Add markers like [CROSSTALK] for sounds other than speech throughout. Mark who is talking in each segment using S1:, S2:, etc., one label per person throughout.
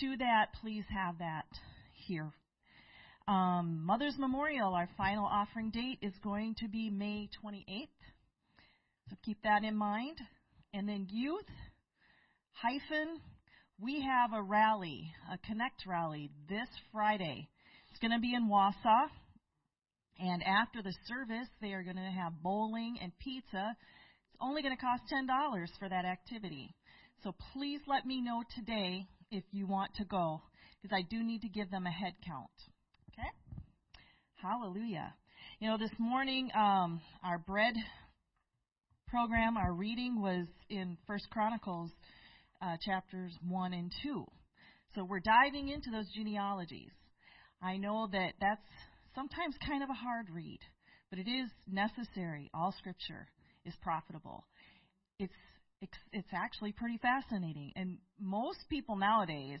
S1: to that, please have that here. Um, Mother's Memorial, our final offering date is going to be May 28th. So keep that in mind. And then youth, hyphen, we have a rally, a Connect rally this Friday. It's going to be in Wausau. And after the service, they are going to have bowling and pizza. It's only going to cost $10 for that activity. So please let me know today if you want to go, because I do need to give them a head count. Okay? Hallelujah. You know, this morning, um, our bread program, our reading was in First Chronicles uh, chapters 1 and 2. So we're diving into those genealogies. I know that that's sometimes kind of a hard read, but it is necessary. All scripture is profitable. It's it's actually pretty fascinating, and most people nowadays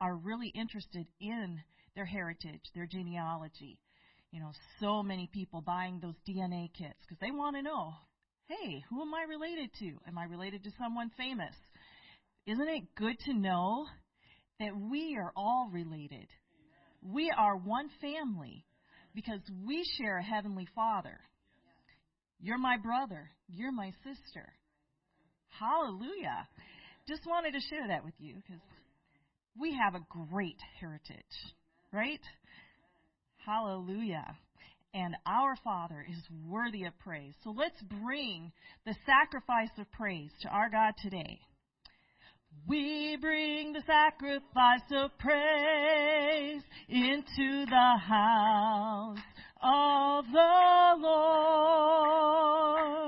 S1: are really interested in their heritage, their genealogy. You know, so many people buying those DNA kits because they want to know, hey, who am I related to? Am I related to someone famous? Isn't it good to know that we are all related? We are one family because we share a heavenly Father. You're my brother. You're my sister. Hallelujah. Just wanted to share that with you because we have a great heritage, right? Hallelujah. And our Father is worthy of praise. So let's bring the sacrifice of praise to our God today. We bring the sacrifice of praise into the house of the Lord.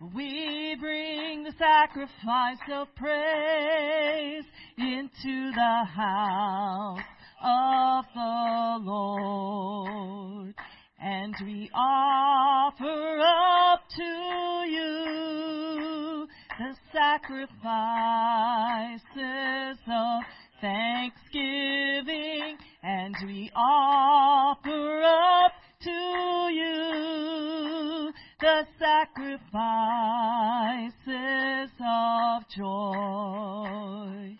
S1: We bring the sacrifice of praise into the house of the Lord. And we offer up to you the sacrifices of thanksgiving. And we offer sacrifices of joy.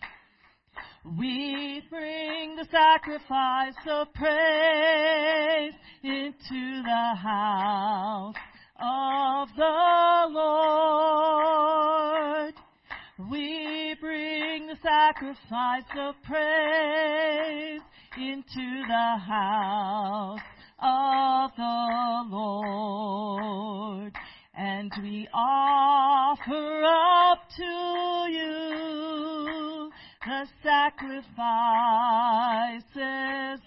S1: We bring the sacrifice of praise into the house of the Lord. We bring the sacrifice of praise into the house of the Lord. And we offer up to you the sacrifices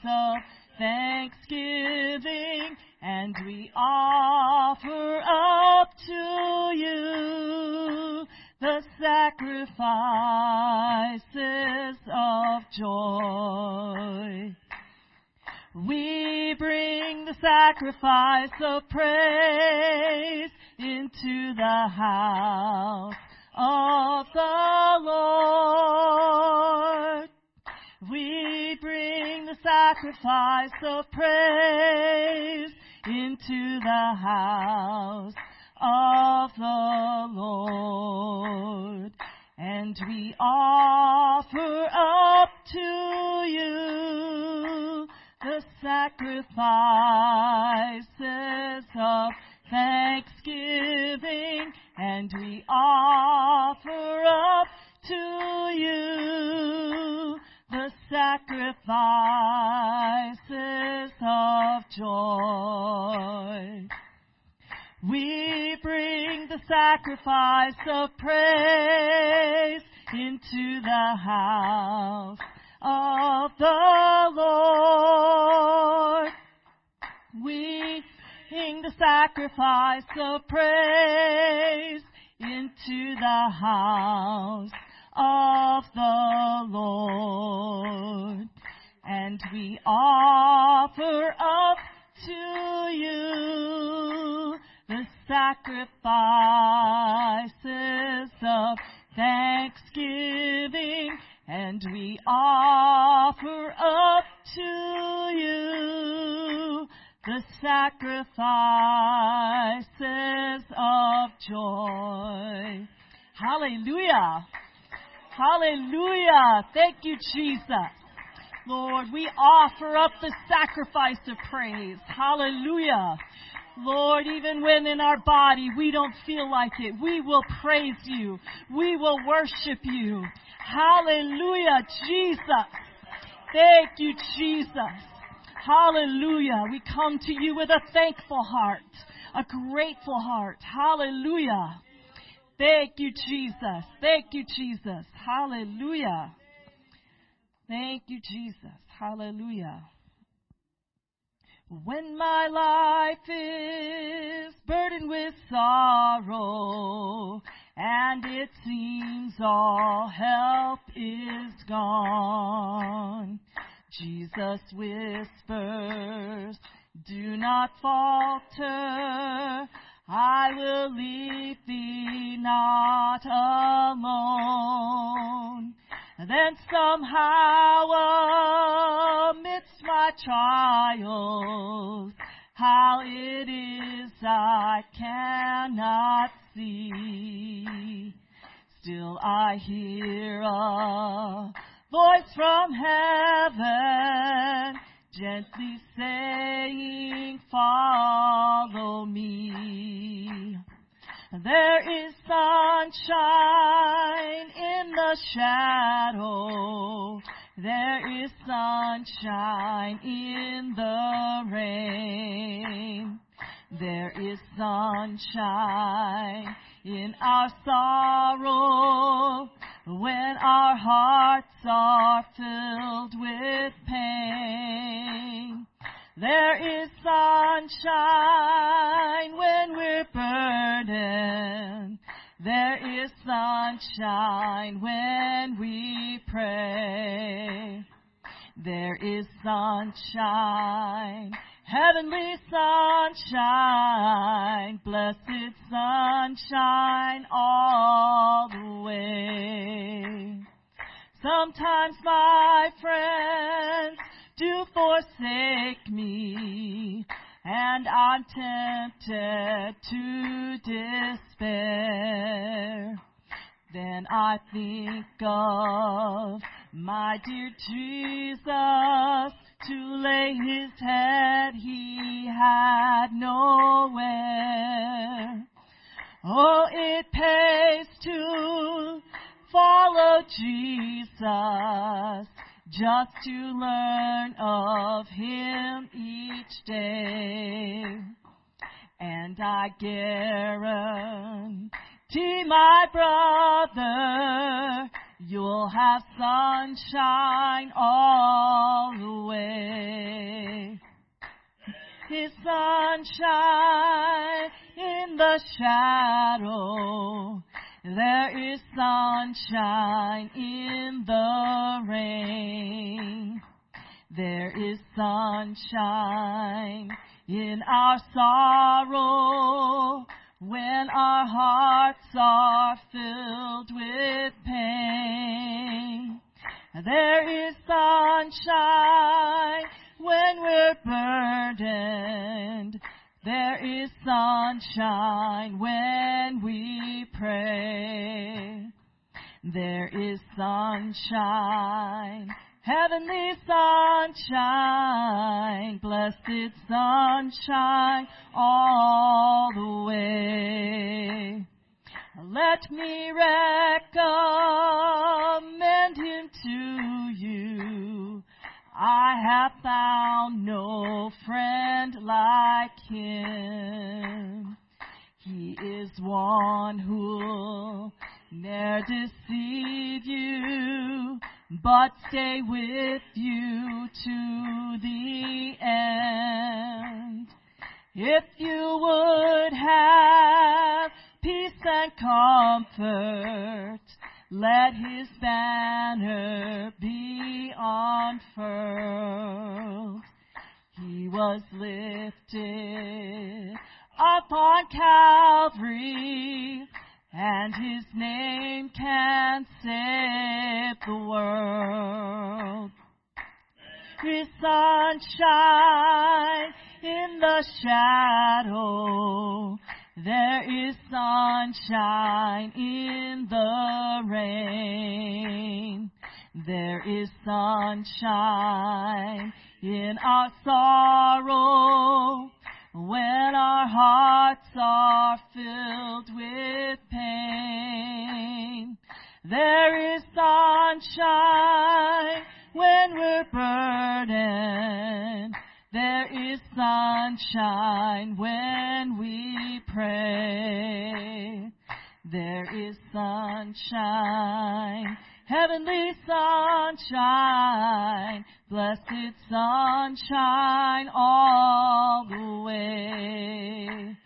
S1: of thanksgiving. And we offer up to you the sacrifices of joy. We bring the sacrifice of praise into the house of the Lord. We bring the sacrifice of praise into the house of the Lord. And we offer up to you the sacrifices of thanksgiving, and we offer up to you the sacrifices of joy. We bring the sacrifice of praise into the house of the Lord. We bring the sacrifice of praise into the house of the Lord. And we offer up to you the sacrifices of and we offer up to you the sacrifices of joy. Hallelujah. Hallelujah. Thank you, Jesus. Lord, we offer up the sacrifice of praise. Hallelujah. Lord, even when in our body we don't feel like it, we will praise you. We will worship you. Hallelujah, Jesus. Thank you, Jesus. Hallelujah. We come to you with a thankful heart, a grateful heart. Hallelujah. Thank you, Jesus. Thank you, Jesus. Hallelujah. Thank you, Jesus. Hallelujah. When my life is burdened with sorrow and it seems all help is gone, Jesus whispers, do not falter. I will leave thee not alone. Then somehow amidst my trials, how it is I cannot see. Still I hear a voice from heaven gently saying, follow me. There is sunshine in the shadow. There is sunshine in the rain. There is sunshine in our sorrow when our hearts are filled with pain. There is sunshine when we're burdened. There is sunshine when we pray. There is sunshine Heavenly sunshine, blessed sunshine all the way. Sometimes my friends do forsake me, and I'm tempted to despair. Then I think of my dear Jesus to lay his head he had nowhere. Oh, it pays to follow Jesus just to learn of him each day. And I guarantee my brother You'll have sunshine all the way. His sunshine in the shadow. There is sunshine in the rain. There is sunshine in our sorrow when our hearts are filled with pain. There is sunshine when we're burdened. There is sunshine when we pray. There is sunshine Heavenly sunshine, blessed sunshine all the way. Let me recommend him to you. I have found no friend like him. He is one who'll ne'er deceive you but stay with you to the end. If you would have peace and comfort, let his banner be unfurled. He was lifted up on Calvary and his name can save the world. His sunshine in the shadow, There is sunshine in the rain. There is sunshine in our sorrow when our hearts are filled with pain. There is sunshine when we're burdened. There is sunshine when we pray. There is sunshine, heavenly sunshine, blessed sunshine all the way.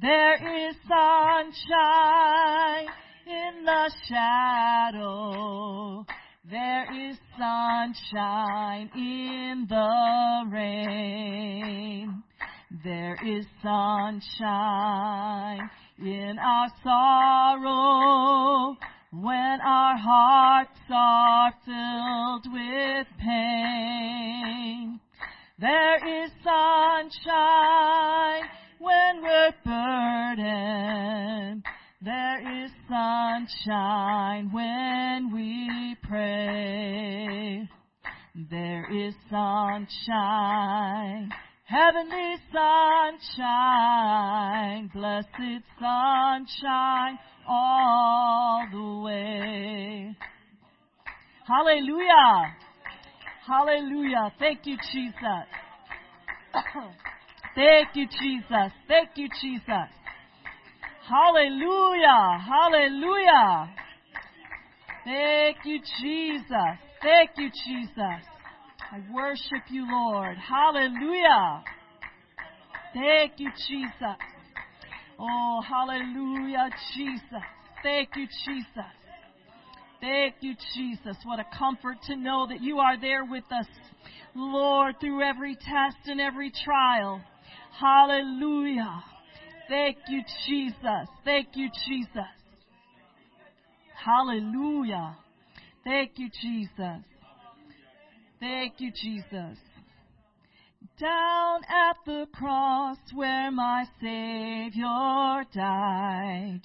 S1: There is sunshine in the shadow. There is sunshine in the rain. There is sunshine in our sorrow when our hearts are filled with pain. There is sunshine when we're burdened. There is sunshine when we pray. There is sunshine, heavenly sunshine, blessed sunshine all the way. Hallelujah. Hallelujah. Thank you, Jesus. Thank you, Jesus. Thank you, Jesus. Hallelujah. Hallelujah. Thank you, Jesus. Thank you, Jesus. I worship you, Lord. Hallelujah. Thank you, Jesus. Oh, hallelujah, Jesus. Thank you, Jesus. Thank you, Jesus. What a comfort to know that you are there with us, Lord, through every test and every trial. Hallelujah. Thank you, Jesus. Thank you, Jesus. Hallelujah. Thank you, Jesus. Thank you, Jesus. Down at the cross where my Savior died.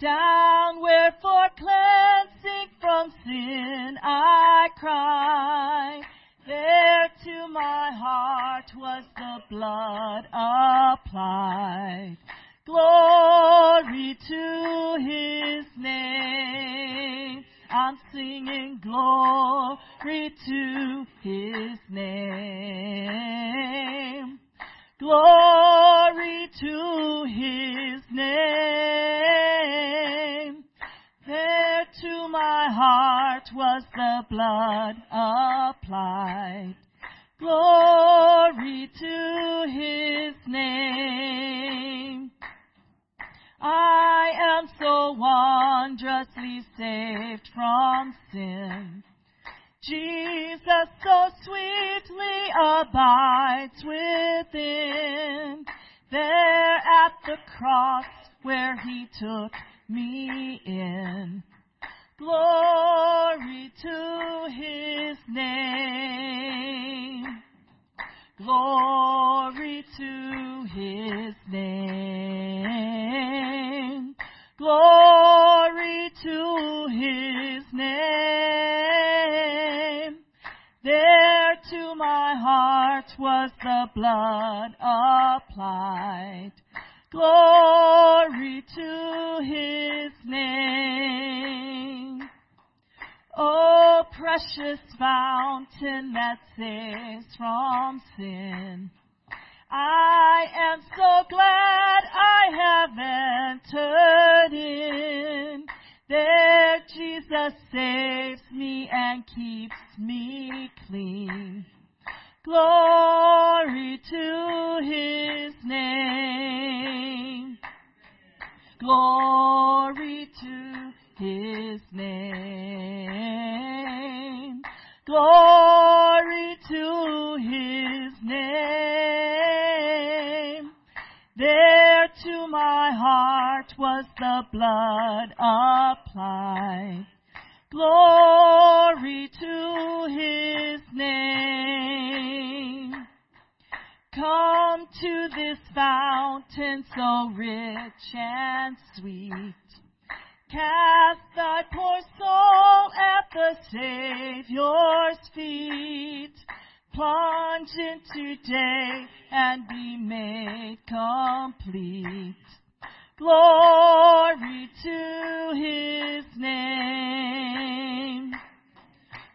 S1: Down where for cleansing from sin I cry. There to my heart was the blood applied. Glory to his name. I'm singing glory to his name. Glory to his name. There to my heart was the blood applied. Glory to his name. I am so wondrously saved from sin. Jesus so sweetly abides within. There at the cross where he took me in. Glory to his name. Glory to his name. Glory to his name. There to my heart was the blood applied. Glory to his name. Oh, precious fountain that saves from sin. I am so glad I have entered in. There Jesus saves me and keeps me clean. Glory to his name. Glory to his name. Glory to his name. There to my heart was the blood applied. Glory to his name. Come to this fountain so rich and sweet. Cast thy poor soul at the Savior's feet. Plunge into day and be made complete. Glory to his name.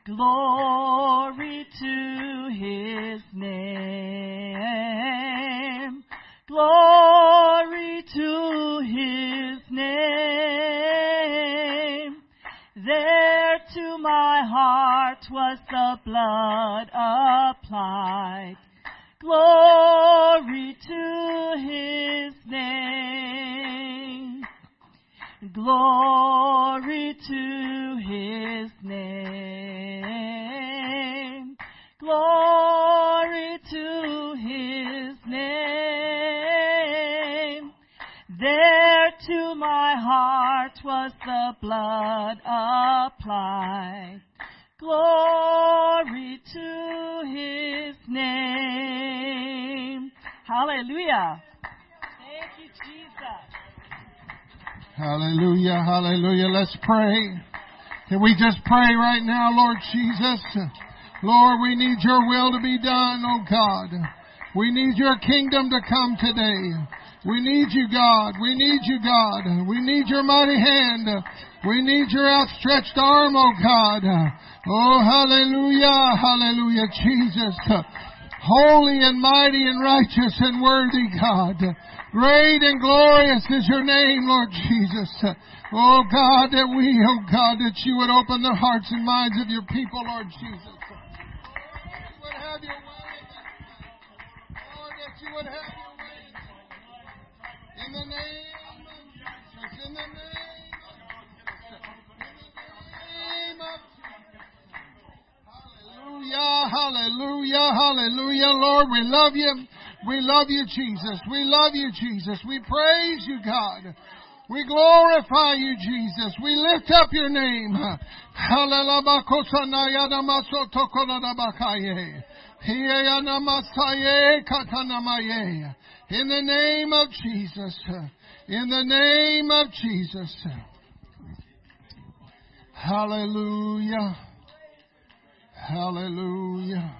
S1: Glory to his name. Glory to his name. There to my heart was the blood applied. Glory to his name. Glory to his name. Glory to his name. To my heart was the blood applied. Glory to his name. Hallelujah. Thank you, Jesus.
S2: Hallelujah, hallelujah. Let's pray. Can we just pray right now, Lord Jesus? Lord, we need your will to be done, oh God. We need your kingdom to come today. We need you, God. We need you, God. We need your mighty hand. We need your outstretched arm, oh God. Oh, hallelujah, hallelujah, Jesus. Holy and mighty and righteous and worthy God. Great and glorious is your name, Lord Jesus. Oh God, that we, oh God, that you would open the hearts and minds of your people, Lord Jesus. The name of Jesus, in the name in the Hallelujah, hallelujah, hallelujah. Lord, we love you. We love you, Jesus. We love you, Jesus. We praise you, God. We glorify you, Jesus. We lift up your name. In the name of Jesus. In the name of Jesus. Hallelujah. Hallelujah.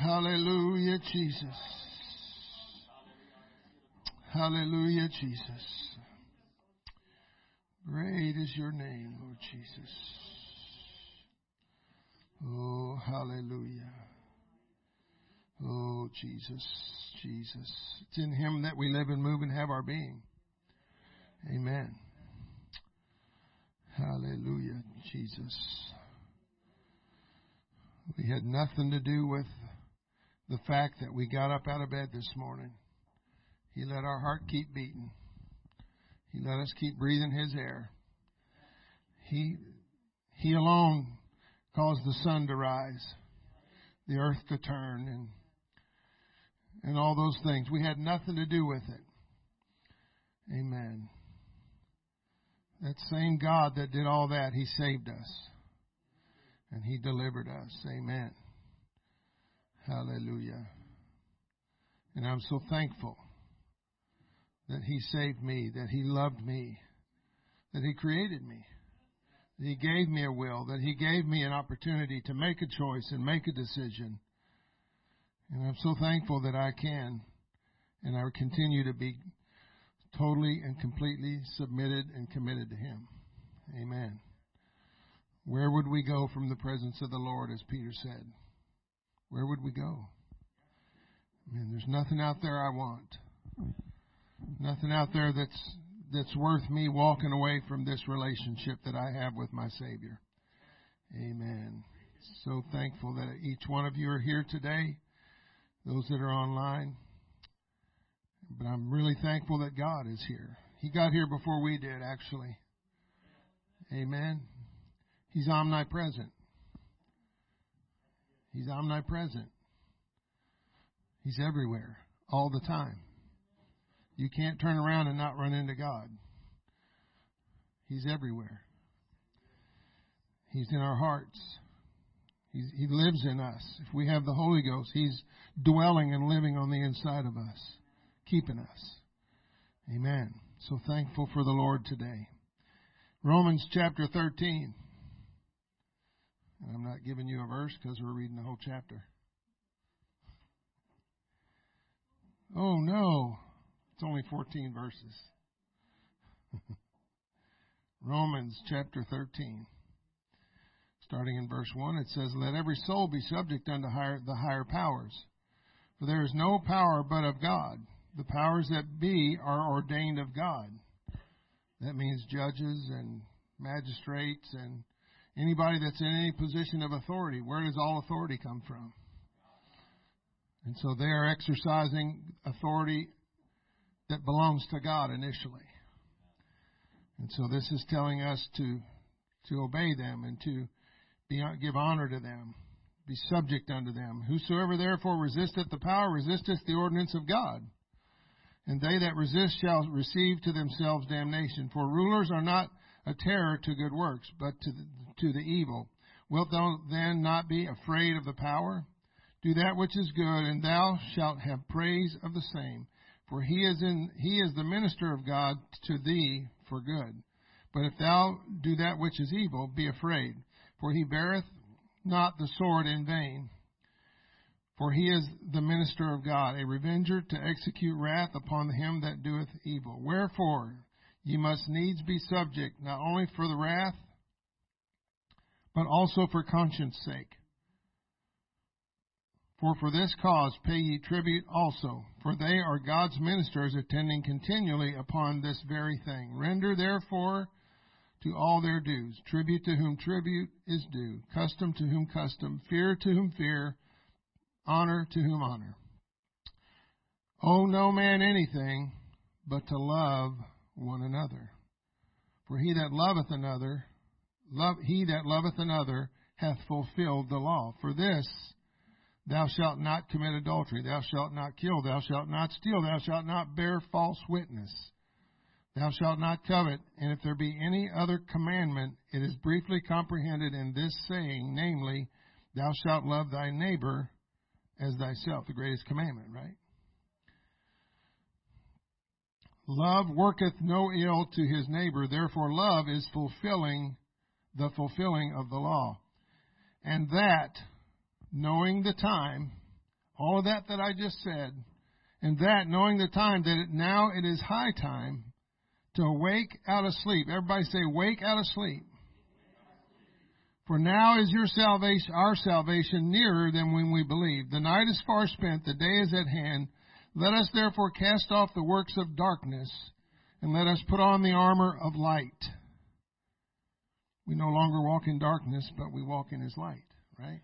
S2: Hallelujah, Jesus. Hallelujah, Jesus. Great is your name, Lord Jesus. Oh, hallelujah. Oh, Jesus, Jesus. It's in Him that we live and move and have our being. Amen. Hallelujah, Jesus. We had nothing to do with the fact that we got up out of bed this morning. He let our heart keep beating. He let us keep breathing His air. He, He alone caused the sun to rise, the earth to turn, and, and all those things. We had nothing to do with it. Amen. That same God that did all that, He saved us. And He delivered us. Amen. Hallelujah. And I'm so thankful that He saved me, that He loved me, that He created me, that He gave me a will, that He gave me an opportunity to make a choice and make a decision. And I'm so thankful that I can and I continue to be totally and completely submitted and committed to Him. Amen. Where would we go from the presence of the Lord, as Peter said? Where would we go? I mean, there's nothing out there I want. Nothing out there that's that's worth me walking away from this relationship that I have with my Savior. Amen. So thankful that each one of you are here today, those that are online. But I'm really thankful that God is here. He got here before we did, actually. Amen. He's omnipresent. He's omnipresent. He's everywhere, all the time. You can't turn around and not run into God. He's everywhere. He's in our hearts. He's, he lives in us. If we have the Holy Ghost, He's dwelling and living on the inside of us, keeping us. Amen. So thankful for the Lord today. Romans chapter 13. And I'm not giving you a verse because we're reading the whole chapter. Oh no, it's only 14 verses. [LAUGHS] Romans chapter 13. Starting in verse 1, it says, Let every soul be subject unto higher, the higher powers. For there is no power but of God. The powers that be are ordained of God. That means judges and magistrates and anybody that's in any position of authority. Where does all authority come from? And so they are exercising authority that belongs to God initially. And so this is telling us to to obey them and to be, give honor to them, be subject unto them. Whosoever therefore resisteth the power resisteth the ordinance of God. And they that resist shall receive to themselves damnation. For rulers are not a terror to good works, but to the, to the evil. Wilt thou then not be afraid of the power? Do that which is good, and thou shalt have praise of the same. For he is in he is the minister of God to thee for good. But if thou do that which is evil, be afraid, for he beareth not the sword in vain. For he is the minister of God, a revenger to execute wrath upon him that doeth evil. Wherefore ye must needs be subject, not only for the wrath, but also for conscience sake. For for this cause pay ye tribute also, for they are God's ministers attending continually upon this very thing. Render therefore to all their dues, tribute to whom tribute is due, custom to whom custom, fear to whom fear, honor to whom honor. Owe no man anything but to love one another. For he that loveth another, love, he that loveth another hath fulfilled the law. For this Thou shalt not commit adultery. Thou shalt not kill. Thou shalt not steal. Thou shalt not bear false witness. Thou shalt not covet. And if there be any other commandment, it is briefly comprehended in this saying, namely, Thou shalt love thy neighbor as thyself. The greatest commandment, right? Love worketh no ill to his neighbor. Therefore, love is fulfilling the fulfilling of the law. And that knowing the time, all of that that I just said, and that knowing the time that it, now it is high time to awake out of sleep. Everybody say, wake out of sleep. For now is your salvation, our salvation, nearer than when we believed. The night is far spent, the day is at hand. Let us therefore cast off the works of darkness, and let us put on the armor of light. We no longer walk in darkness, but we walk in His light, right?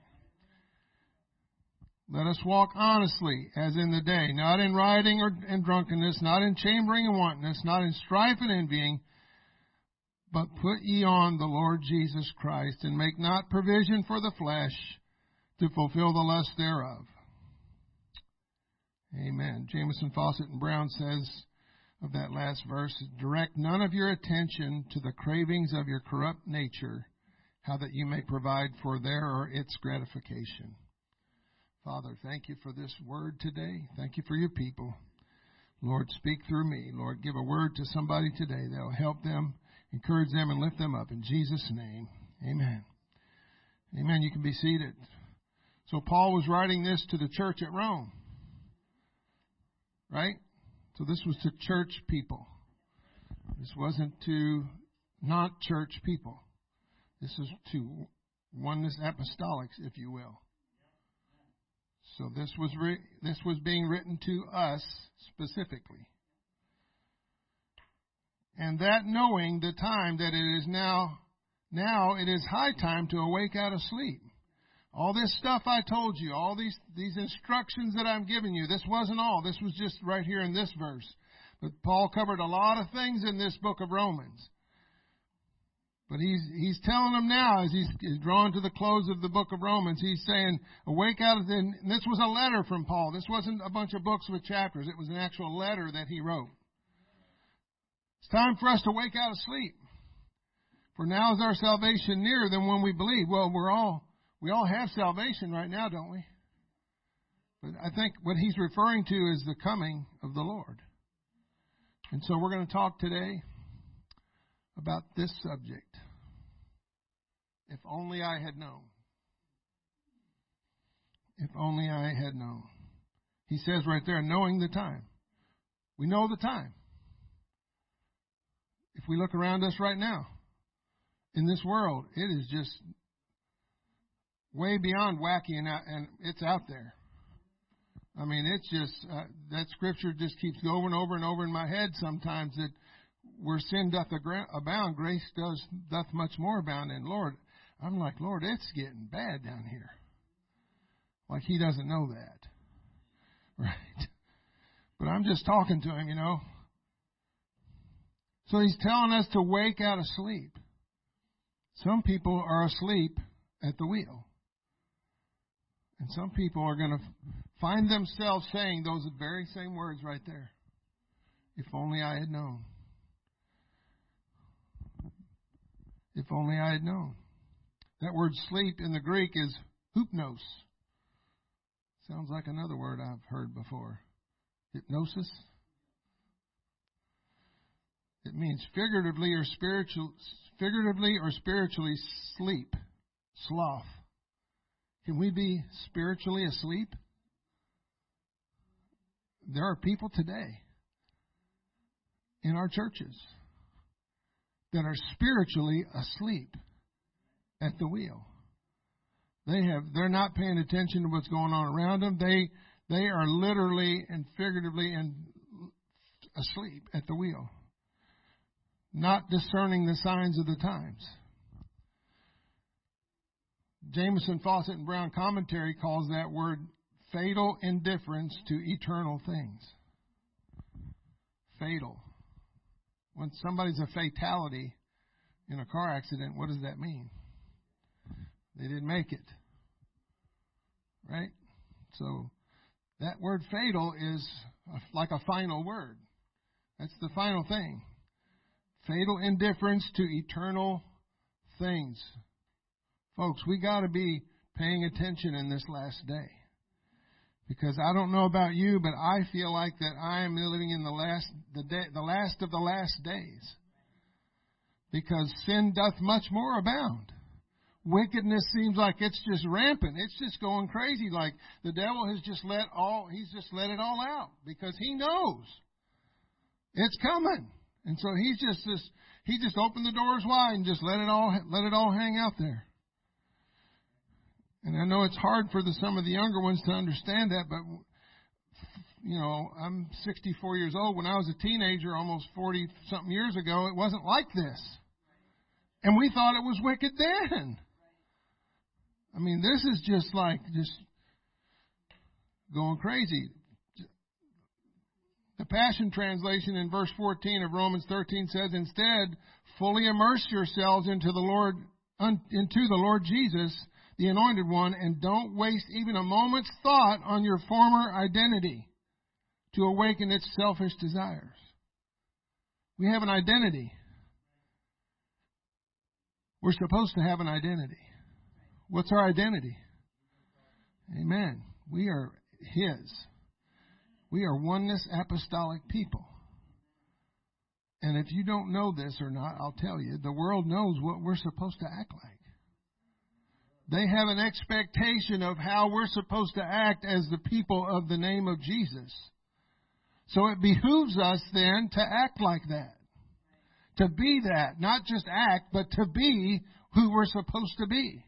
S2: Let us walk honestly as in the day, not in rioting or in drunkenness, not in chambering and wantonness, not in strife and envying, but put ye on the Lord Jesus Christ, and make not provision for the flesh to fulfill the lust thereof. Amen. Jamieson, Fausset, and Brown says of that last verse, direct none of your attention to the cravings of your corrupt nature, how that you may provide for their or its gratification. Father, thank you for this word today. Thank you for your people. Lord, speak through me. Lord, give a word to somebody today that will help them, encourage them, and lift them up. In Jesus' name, amen. Amen. You can be seated. So Paul was writing this to the church at Rome. Right? So this was to church people. This wasn't to not church people. This is to oneness apostolics, if you will. So this was re- this was being written to us specifically. And that knowing the time that it is now now it is high time to awake out of sleep. All this stuff I told you, all these these instructions that I'm giving you, this wasn't all. This was just right here in this verse. But Paul covered a lot of things in this book of Romans. But he's, he's telling them now, as he's, he's drawn to the close of the book of Romans, he's saying, awake out of the, and this was a letter from Paul. This wasn't a bunch of books with chapters. It was an actual letter that he wrote. It's time for us to wake out of sleep. For now is our salvation nearer than when we believe. Well, we're all, We all have salvation right now, don't we? But I think what he's referring to is the coming of the Lord. And so we're going to talk today about this subject. If only I had known. If only I had known. He says right there, knowing the time. We know the time. If we look around us right now, in this world, it is just way beyond wacky and, and it's out there. I mean, it's just, uh, that scripture just keeps going over and over in my head sometimes that where sin doth abound, grace does, doth much more abound. And Lord, I'm like, Lord, it's getting bad down here. Like he doesn't know that. [LAUGHS] Right? But I'm just talking to him, you know. So he's telling us to wake out of sleep. Some people are asleep at the wheel. And some people are going to find themselves saying those very same words right there. If only I had known. If only I had known. That word sleep in the Greek is hypnos. Sounds like another word I've heard before. Hypnosis. It means figuratively or spiritual, figuratively or spiritually sleep, sloth. Can we be spiritually asleep? There are people today in our churches that are spiritually asleep at the wheel. They have they're not paying attention to what's going on around them. They they are literally and figuratively and asleep at the wheel not discerning the signs of the times. Jamieson Fausset, and Brown commentary calls that word fatal indifference to eternal things. Fatal. When somebody's a fatality in a car accident, what does that mean? They didn't make it. Right? So, that word fatal is like a final word. That's the final thing. Fatal indifference to eternal things. Folks, we got to be paying attention in this last day. Because I don't know about you, but I feel like that I am living in the last the day, the last of the last days. Because sin doth much more abound. Wickedness seems like it's just rampant. It's just going crazy. Like the devil has just let all he's just let it all out because he knows it's coming. And so he's just this, he just opened the doors wide and just let it all, let it all hang out there. And I know it's hard for the, some of the younger ones to understand that, but you know, I'm 64 years old. When I was a teenager, almost 40 something years ago, it wasn't like this. And we thought it was wicked then. I mean, this is just like, just going crazy. The Passion Translation in verse 14 of Romans 13 says, Instead, fully immerse yourselves into the Lord, into the Lord Jesus, the Anointed One, and don't waste even a moment's thought on your former identity to awaken its selfish desires. We have an identity. We're supposed to have an identity. What's our identity? Amen. We are His. We are oneness apostolic people. And if you don't know this or not, I'll tell you, the world knows what we're supposed to act like. They have an expectation of how we're supposed to act as the people of the name of Jesus. So it behooves us then to act like that. To be that. Not just act, but to be who we're supposed to be.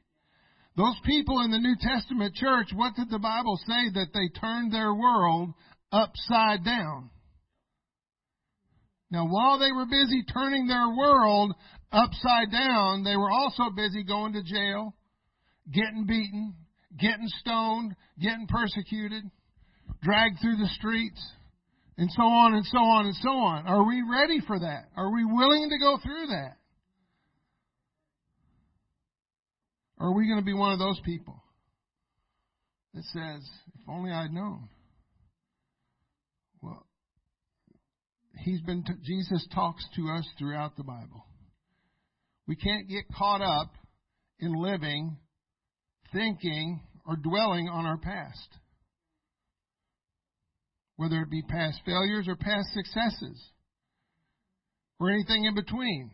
S2: Those people in the New Testament church, what did the Bible say? That they turned their world upside down. Now, while they were busy turning their world upside down, they were also busy going to jail, getting beaten, getting stoned, getting persecuted, dragged through the streets, and so on and so on and so on. Are we ready for that? Are we willing to go through that? Or are we going to be one of those people that says, if only I'd known? Well, he's been t- Jesus talks to us throughout the Bible. We can't get caught up in living thinking or dwelling on our past. Whether it be past failures or past successes, or anything in between,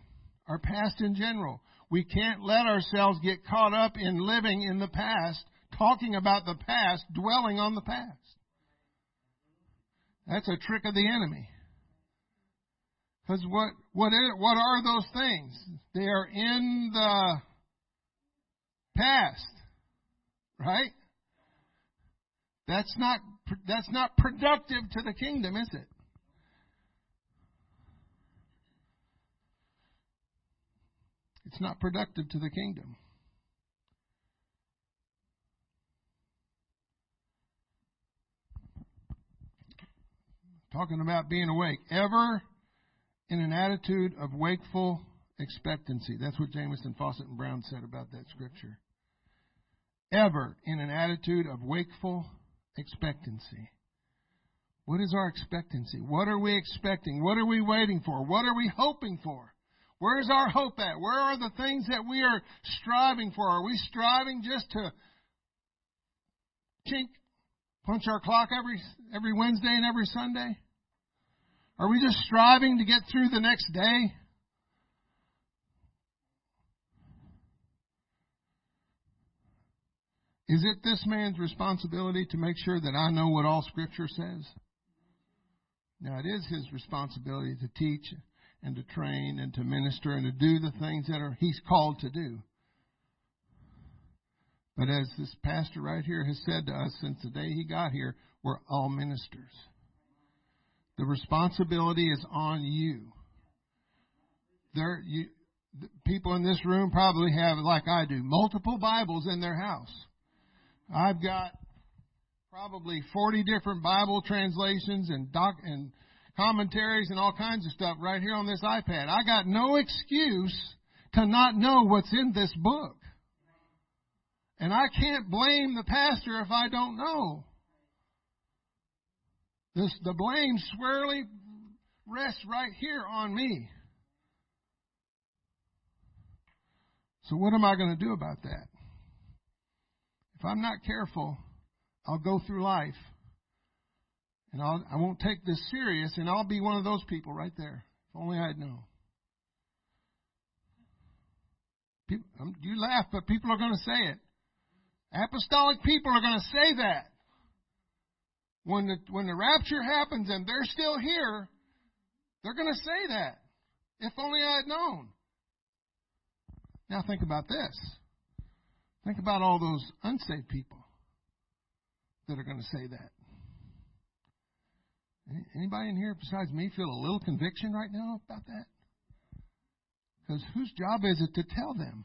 S2: our past in general. We can't let ourselves get caught up in living in the past, talking about the past, dwelling on the past. That's a trick of the enemy. Because what, what, what are those things? They are in the past. Right? That's not, that's not productive to the kingdom, is it? It's not productive to the kingdom. Talking about being awake. Ever in an attitude of wakeful expectancy. That's what Jamieson, Fausset, and Brown said about that scripture. Ever in an attitude of wakeful expectancy. What is our expectancy? What are we expecting? What are we waiting for? What are we hoping for? Where's our hope at? Where are the things that we are striving for? Are we striving just to chink, punch our clock every every Wednesday and every Sunday? Are we just striving to get through the next day? Is it this man's responsibility to make sure that I know what all Scripture says? Now, it is his responsibility to teach and to train and to minister and to do the things that are he's called to do. But as this pastor right here has said to us since the day he got here, we're all ministers. The responsibility is on you. There, you, people in this room probably have, like I do, multiple Bibles in their house. I've got probably 40 different Bible translations and doc, and commentaries and all kinds of stuff right here on this iPad. I got no excuse to not know what's in this book. And I can't blame the pastor if I don't know. This, the blame squarely rests right here on me. So what am I going to do about that? If I'm not careful, I'll go through life and I'll, I won't take this serious and I'll be one of those people right there. If only I'd known. People, um, you laugh, but people are going to say it. Apostolic people are going to say that when the, when the rapture happens and they're still here, they're going to say that. If only I had known. Now think about this. Think about all those unsaved people that are going to say that. Anybody in here besides me feel a little conviction right now about that? Because whose job is it to tell them?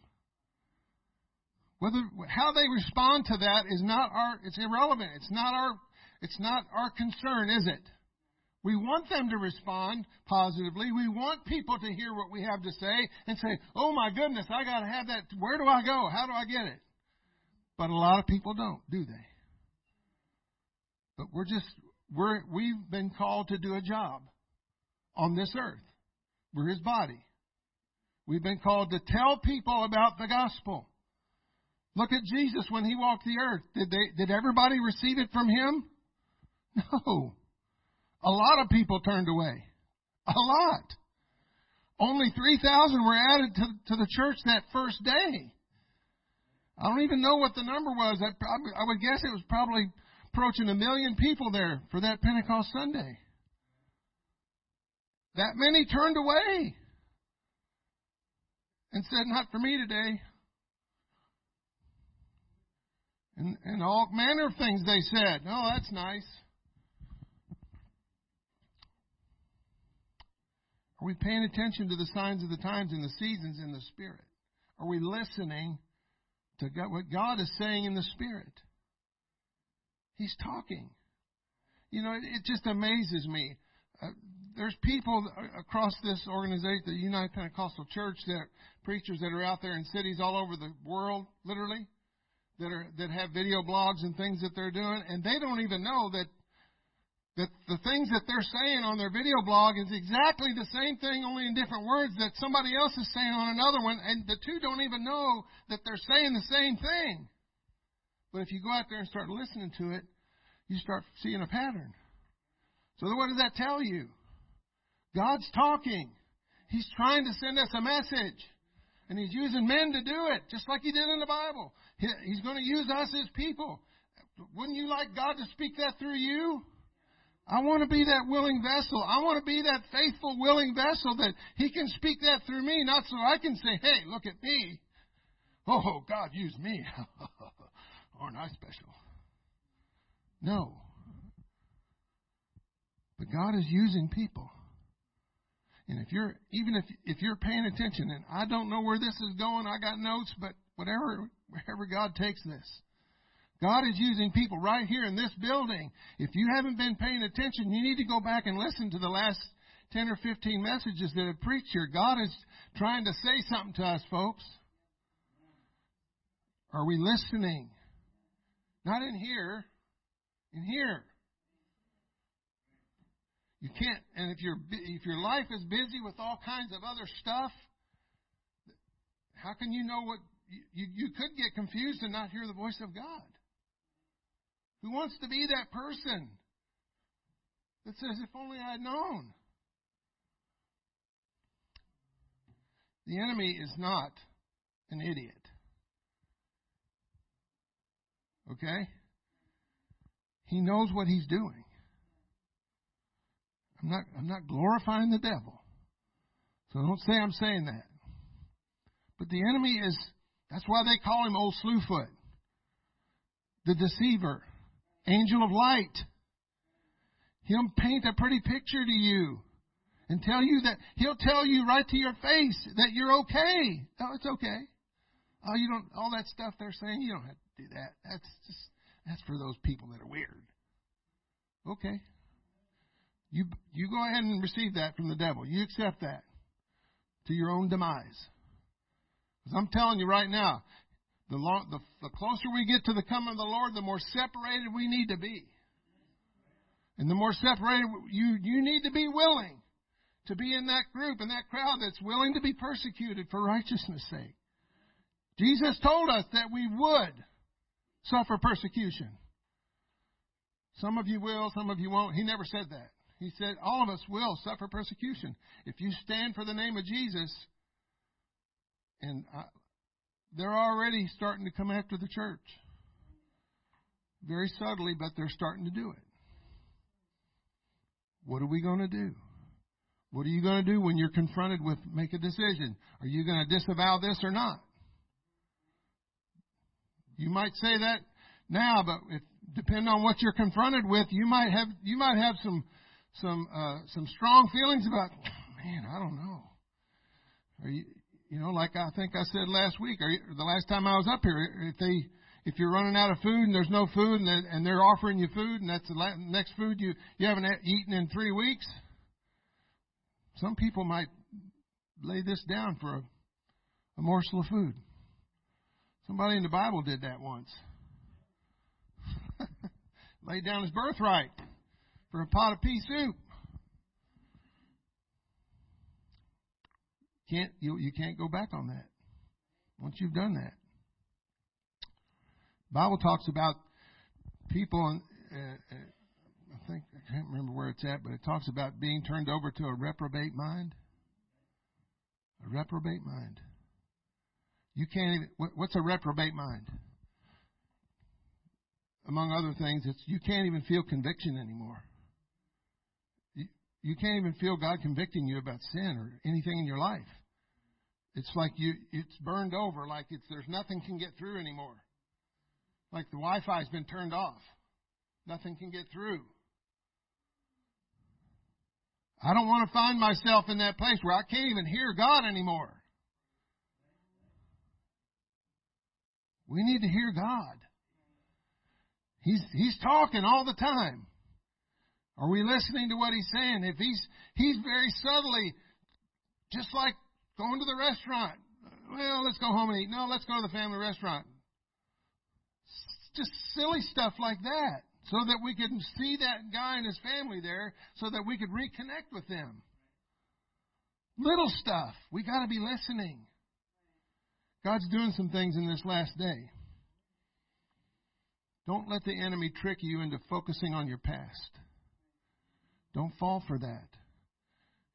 S2: Whether how they respond to that is not our it's irrelevant. It's not our it's not our concern, is it? We want them to respond positively. We want people to hear what we have to say and say, "Oh my goodness, I got to have that. Where do I go? How do I get it?" But a lot of people don't, do they? But we're just we're we've been called to do a job on this earth. We're his body. We've been called to tell people about the gospel. Look at Jesus when he walked the earth. Did they did everybody receive it from him? [LAUGHS] No. A lot of people turned away. A lot. Only 3,000 were added to, to the church that first day. I don't even know what the number was. I, I would guess it was probably approaching a million people there for that Pentecost Sunday. That many turned away and said, Not for me today. And, and all manner of things they said. Oh, that's nice. Are we paying attention to the signs of the times and the seasons in the Spirit? Are we listening to God, what God is saying in the Spirit? He's talking. You know, it, it just amazes me. Uh, there's people across this organization, the United Pentecostal Church, that preachers that are out there in cities all over the world, literally, that are that have video blogs and things that they're doing, and they don't even know that that the things that they're saying on their video blog is exactly the same thing, only in different words that somebody else is saying on another one, and the two don't even know that they're saying the same thing. But if you go out there and start listening to it, you start seeing a pattern. So what does that tell you? God's talking. He's trying to send us a message. And He's using men to do it, just like He did in the Bible. He's going to use us as people. Wouldn't you like God to speak that through you? I want to be that willing vessel. I want to be that faithful, willing vessel that He can speak that through me, not so I can say, hey, look at me. Oh, God use me. [LAUGHS] Aren't I special? No. But God is using people. And if you're even if if you're paying attention, and I don't know where this is going, I got notes, but whatever wherever God takes this, God is using people right here in this building. If you haven't been paying attention, you need to go back and listen to the last 10 or 15 messages that have preached here. God is trying to say something to us, folks. Are we listening? Not in here, in here. You can't, and if your if your life is busy with all kinds of other stuff, how can you know what you, you could get confused and not hear the voice of God? Who wants to be that person that says, "If only I'd known." The enemy is not an idiot. Okay? He knows what he's doing. I'm not, I'm not glorifying the devil. So don't say I'm saying that. But the enemy is, that's why they call him Old Slewfoot. The deceiver. Angel of light. He'll paint a pretty picture to you and tell you that, he'll tell you right to your face that you're okay. Oh, it's okay. Oh, you don't, all that stuff they're saying, you don't have do that. That's just, that's for those people that are weird. Okay. You, you go ahead and receive that from the devil. You accept that to your own demise. Because I'm telling you right now, the, long, the, the closer we get to the coming of the Lord, the more separated we need to be. And the more separated, you, you need to be willing to be in that group, in that crowd that's willing to be persecuted for righteousness' sake. Jesus told us that we would suffer persecution. Some of you will, some of you won't. He never said that. He said, all of us will suffer persecution. If you stand for the name of Jesus, and I, they're already starting to come after the church. Very subtly, but they're starting to do it. What are we going to do? What are you going to do when you're confronted with make a decision? Are you going to disavow this or not? You might say that now, but if, depending on what you're confronted with, you might have you might have some some uh, some strong feelings about. Man, I don't know. Are you you know like I think I said last week or the last time I was up here? If they if you're running out of food and there's no food and they're, and they're offering you food and that's the next food you you haven't eaten in three weeks, some people might lay this down for a, a morsel of food. Somebody in the Bible did that once. [LAUGHS] Laid down his birthright for a pot of pea soup. Can't you you can't go back on that once you've done that. Bible talks about people uh, uh, I think I can't remember where it's at, but it talks about being turned over to a reprobate mind. A reprobate mind. You can't even, what's a reprobate mind? Among other things, it's you can't even feel conviction anymore. You, you can't even feel God convicting you about sin or anything in your life. It's like you, it's burned over, like it's, there's nothing can get through anymore. Like the Wi-Fi's been turned off. Nothing can get through. I don't want to find myself in that place where I can't even hear God anymore. We need to hear God. He's, he's talking all the time. Are we listening to what he's saying? If he's, he's very subtly, just like going to the restaurant. Well, let's go home and eat. No, let's go to the family restaurant. Just silly stuff like that. So that we could see that guy and his family there, so that we could reconnect with them. Little stuff. We got to be listening. God's doing some things in this last day. Don't let the enemy trick you into focusing on your past. Don't fall for that.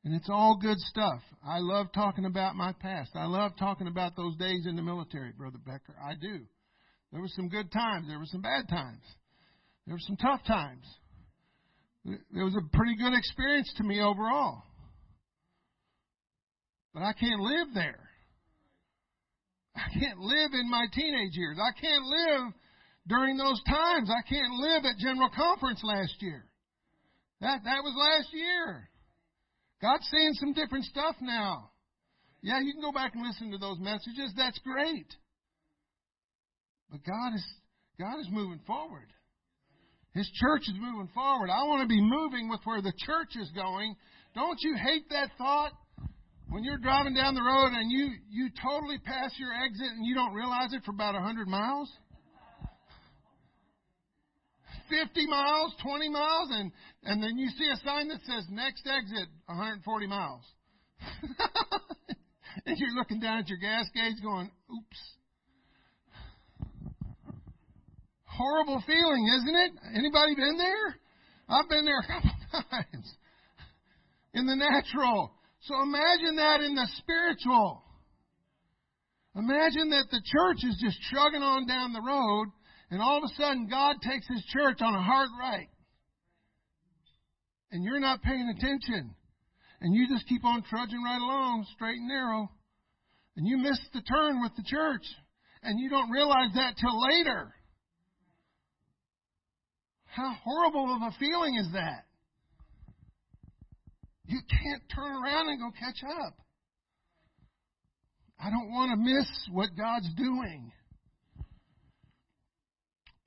S2: And it's all good stuff. I love talking about my past. I love talking about those days in the military, Brother Becker. I do. There were some good times. There were some bad times. There were some tough times. It was a pretty good experience to me overall. But I can't live there. I can't live in my teenage years. I can't live during those times. I can't live at General Conference last year. That that was last year. God's saying some different stuff now. Yeah, you can go back and listen to those messages. That's great. But God is God is moving forward. His church is moving forward. I want to be moving with where the church is going. Don't you hate that thought? When you're driving down the road and you, you totally pass your exit and you don't realize it for about 100 miles? 50 miles, 20 miles, and, and then you see a sign that says next exit 140 miles. [LAUGHS] and you're looking down at your gas gauge going, oops. Horrible feeling, isn't it? Anybody been there? I've been there a couple [LAUGHS] times. In the natural. So imagine that in the spiritual. Imagine that the church is just chugging on down the road, and all of a sudden God takes his church on a hard right. And you're not paying attention. And you just keep on trudging right along, straight and narrow. And you miss the turn with the church. And you don't realize that till later. How horrible of a feeling is that? You can't turn around and go catch up. I don't want to miss what God's doing.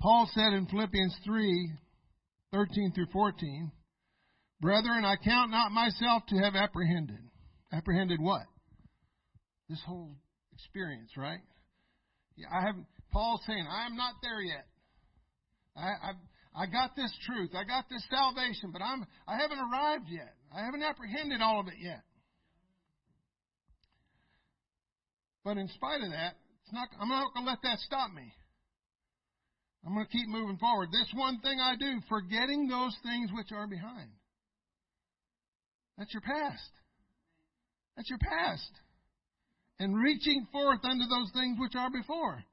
S2: Paul said in Philippians 3 13 through 14, Brethren, I count not myself to have apprehended. Apprehended what? This whole experience, right? Yeah, I haven't. Paul's saying, I am not there yet. I, I've, I got this truth. I got this salvation, but I'm I haven't arrived yet. I haven't apprehended all of it yet. But in spite of that, it's not I'm not going to let that stop me. I'm going to keep moving forward. This one thing I do, forgetting those things which are behind. That's your past. That's your past. And reaching forth unto those things which are before.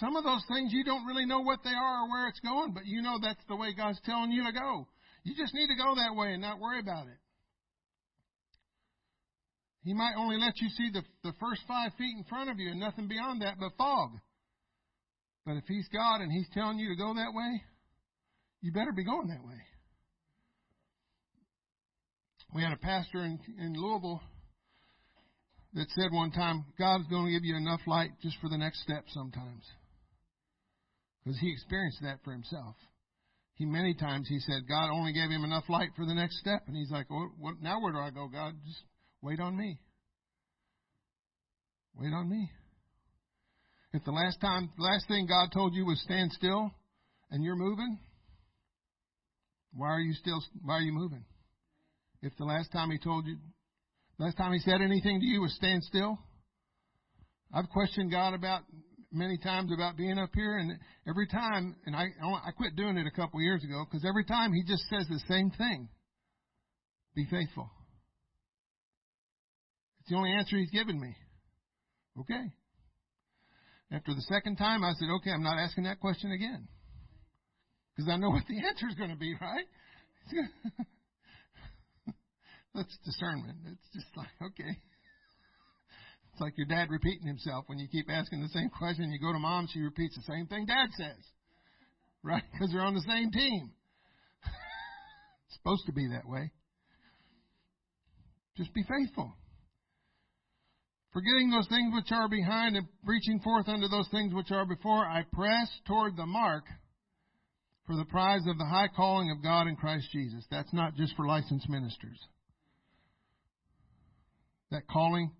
S2: Some of those things you don't really know what they are or where it's going, but you know that's the way God's telling you to go. You just need to go that way and not worry about it. He might only let you see the, the first five feet in front of you and nothing beyond that but fog. But if He's God and He's telling you to go that way, you better be going that way. We had a pastor in, in Louisville that said one time, God's going to give you enough light just for the next step sometimes. Because he experienced that for himself. He many times he said God only gave him enough light for the next step, and he's like, well, what, now where do I go, God? Just wait on me. Wait on me. If the last time, last thing God told you was stand still, and you're moving, why are you still? Why are you moving? If the last time He told you, last time He said anything to you was stand still, I've questioned God about many times about being up here, and every time, and I I quit doing it a couple years ago because every time he just says the same thing: "Be faithful." It's the only answer he's given me. Okay. After the second time, I said, "Okay, I'm not asking that question again." Because I know what the [LAUGHS] answer is going to be, right? [LAUGHS] That's discernment. It's just like, okay. It's like your dad repeating himself. When you keep asking the same question, you go to mom, she repeats the same thing dad says. Right? [LAUGHS] Because they're on the same team. [LAUGHS] it's supposed to be that way. Just be faithful. Forgetting those things which are behind and reaching forth unto those things which are before, I press toward the mark for the prize of the high calling of God in Christ Jesus. That's not just for licensed ministers. That calling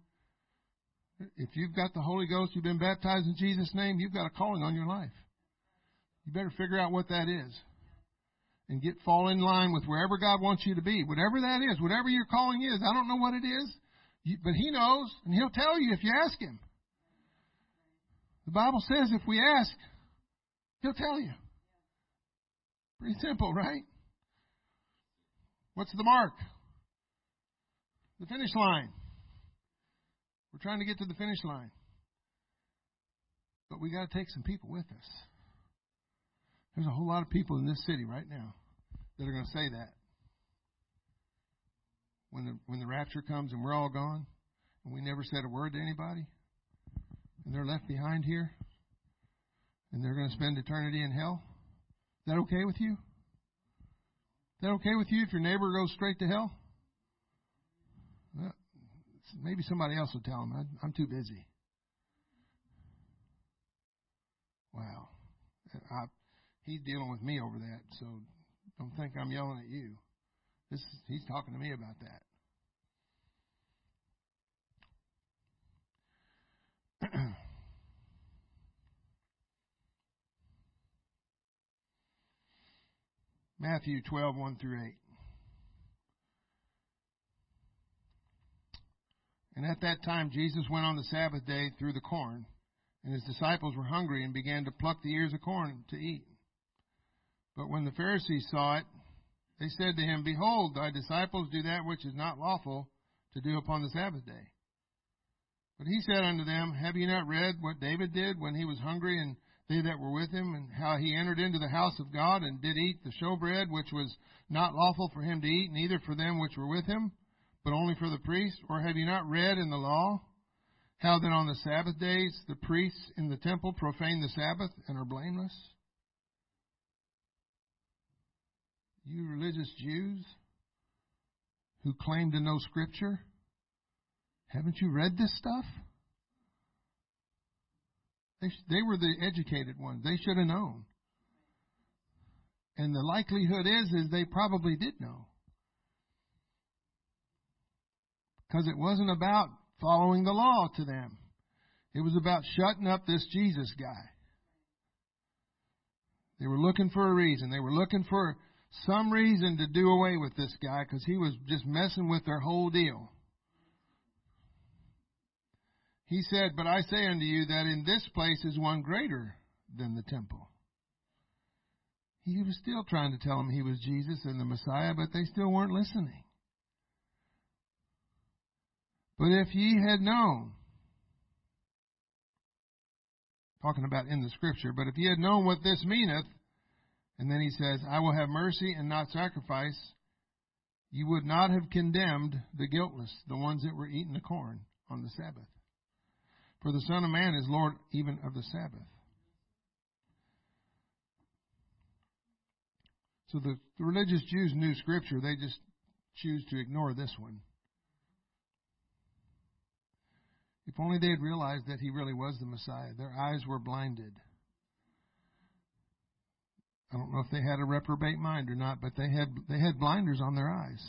S2: if you've got the Holy Ghost, you've been baptized in Jesus' name, you've got a calling on your life. You better figure out what that is. And get fall in line with wherever God wants you to be. Whatever that is, whatever your calling is. I don't know what it is, but He knows, and He'll tell you if you ask Him. The Bible says if we ask, He'll tell you. Pretty simple, right? What's the mark? The finish line. We're trying to get to the finish line. But we got to take some people with us. There's a whole lot of people in this city right now that are going to say that. When the when the rapture comes and we're all gone and we never said a word to anybody and they're left behind here and they're going to spend eternity in hell. Is that okay with you? Is that okay with you if your neighbor goes straight to hell? Maybe somebody else will tell him. I'm too busy. Wow. I, he's dealing with me over that, so don't think I'm yelling at you. This he's talking to me about that. [CLEARS THROAT] Matthew 12, 1 through 8. And at that time Jesus went on the Sabbath day through the corn, and his disciples were hungry and began to pluck the ears of corn to eat. But when the Pharisees saw it, they said to him, Behold, thy disciples do that which is not lawful to do upon the Sabbath day. But he said unto them, Have ye not read what David did when he was hungry, and they that were with him, and how he entered into the house of God, and did eat the showbread, which was not lawful for him to eat, neither for them which were with him, but only for the priests? Or have you not read in the law how that on the Sabbath days the priests in the temple profane the Sabbath and are blameless? You religious Jews who claim to know Scripture, haven't you read this stuff? They, they were the educated ones. They should have known. And the likelihood is, is they probably did know. Because it wasn't about following the law to them. It was about shutting up this Jesus guy. They were looking for a reason. They were looking for some reason to do away with this guy because he was just messing with their whole deal. He said, But I say unto you that in this place is one greater than the temple. He was still trying to tell them he was Jesus and the Messiah, but they still weren't listening. But if ye had known, talking about in the scripture, but if ye had known what this meaneth, and then he says, I will have mercy and not sacrifice. You would not have condemned the guiltless, the ones that were eating the corn on the Sabbath. For the Son of Man is Lord even of the Sabbath. So the, the religious Jews knew Scripture, they just choose to ignore this one. If only they had realized that he really was the Messiah. Their eyes were blinded. I don't know if they had a reprobate mind or not, but they had they had blinders on their eyes.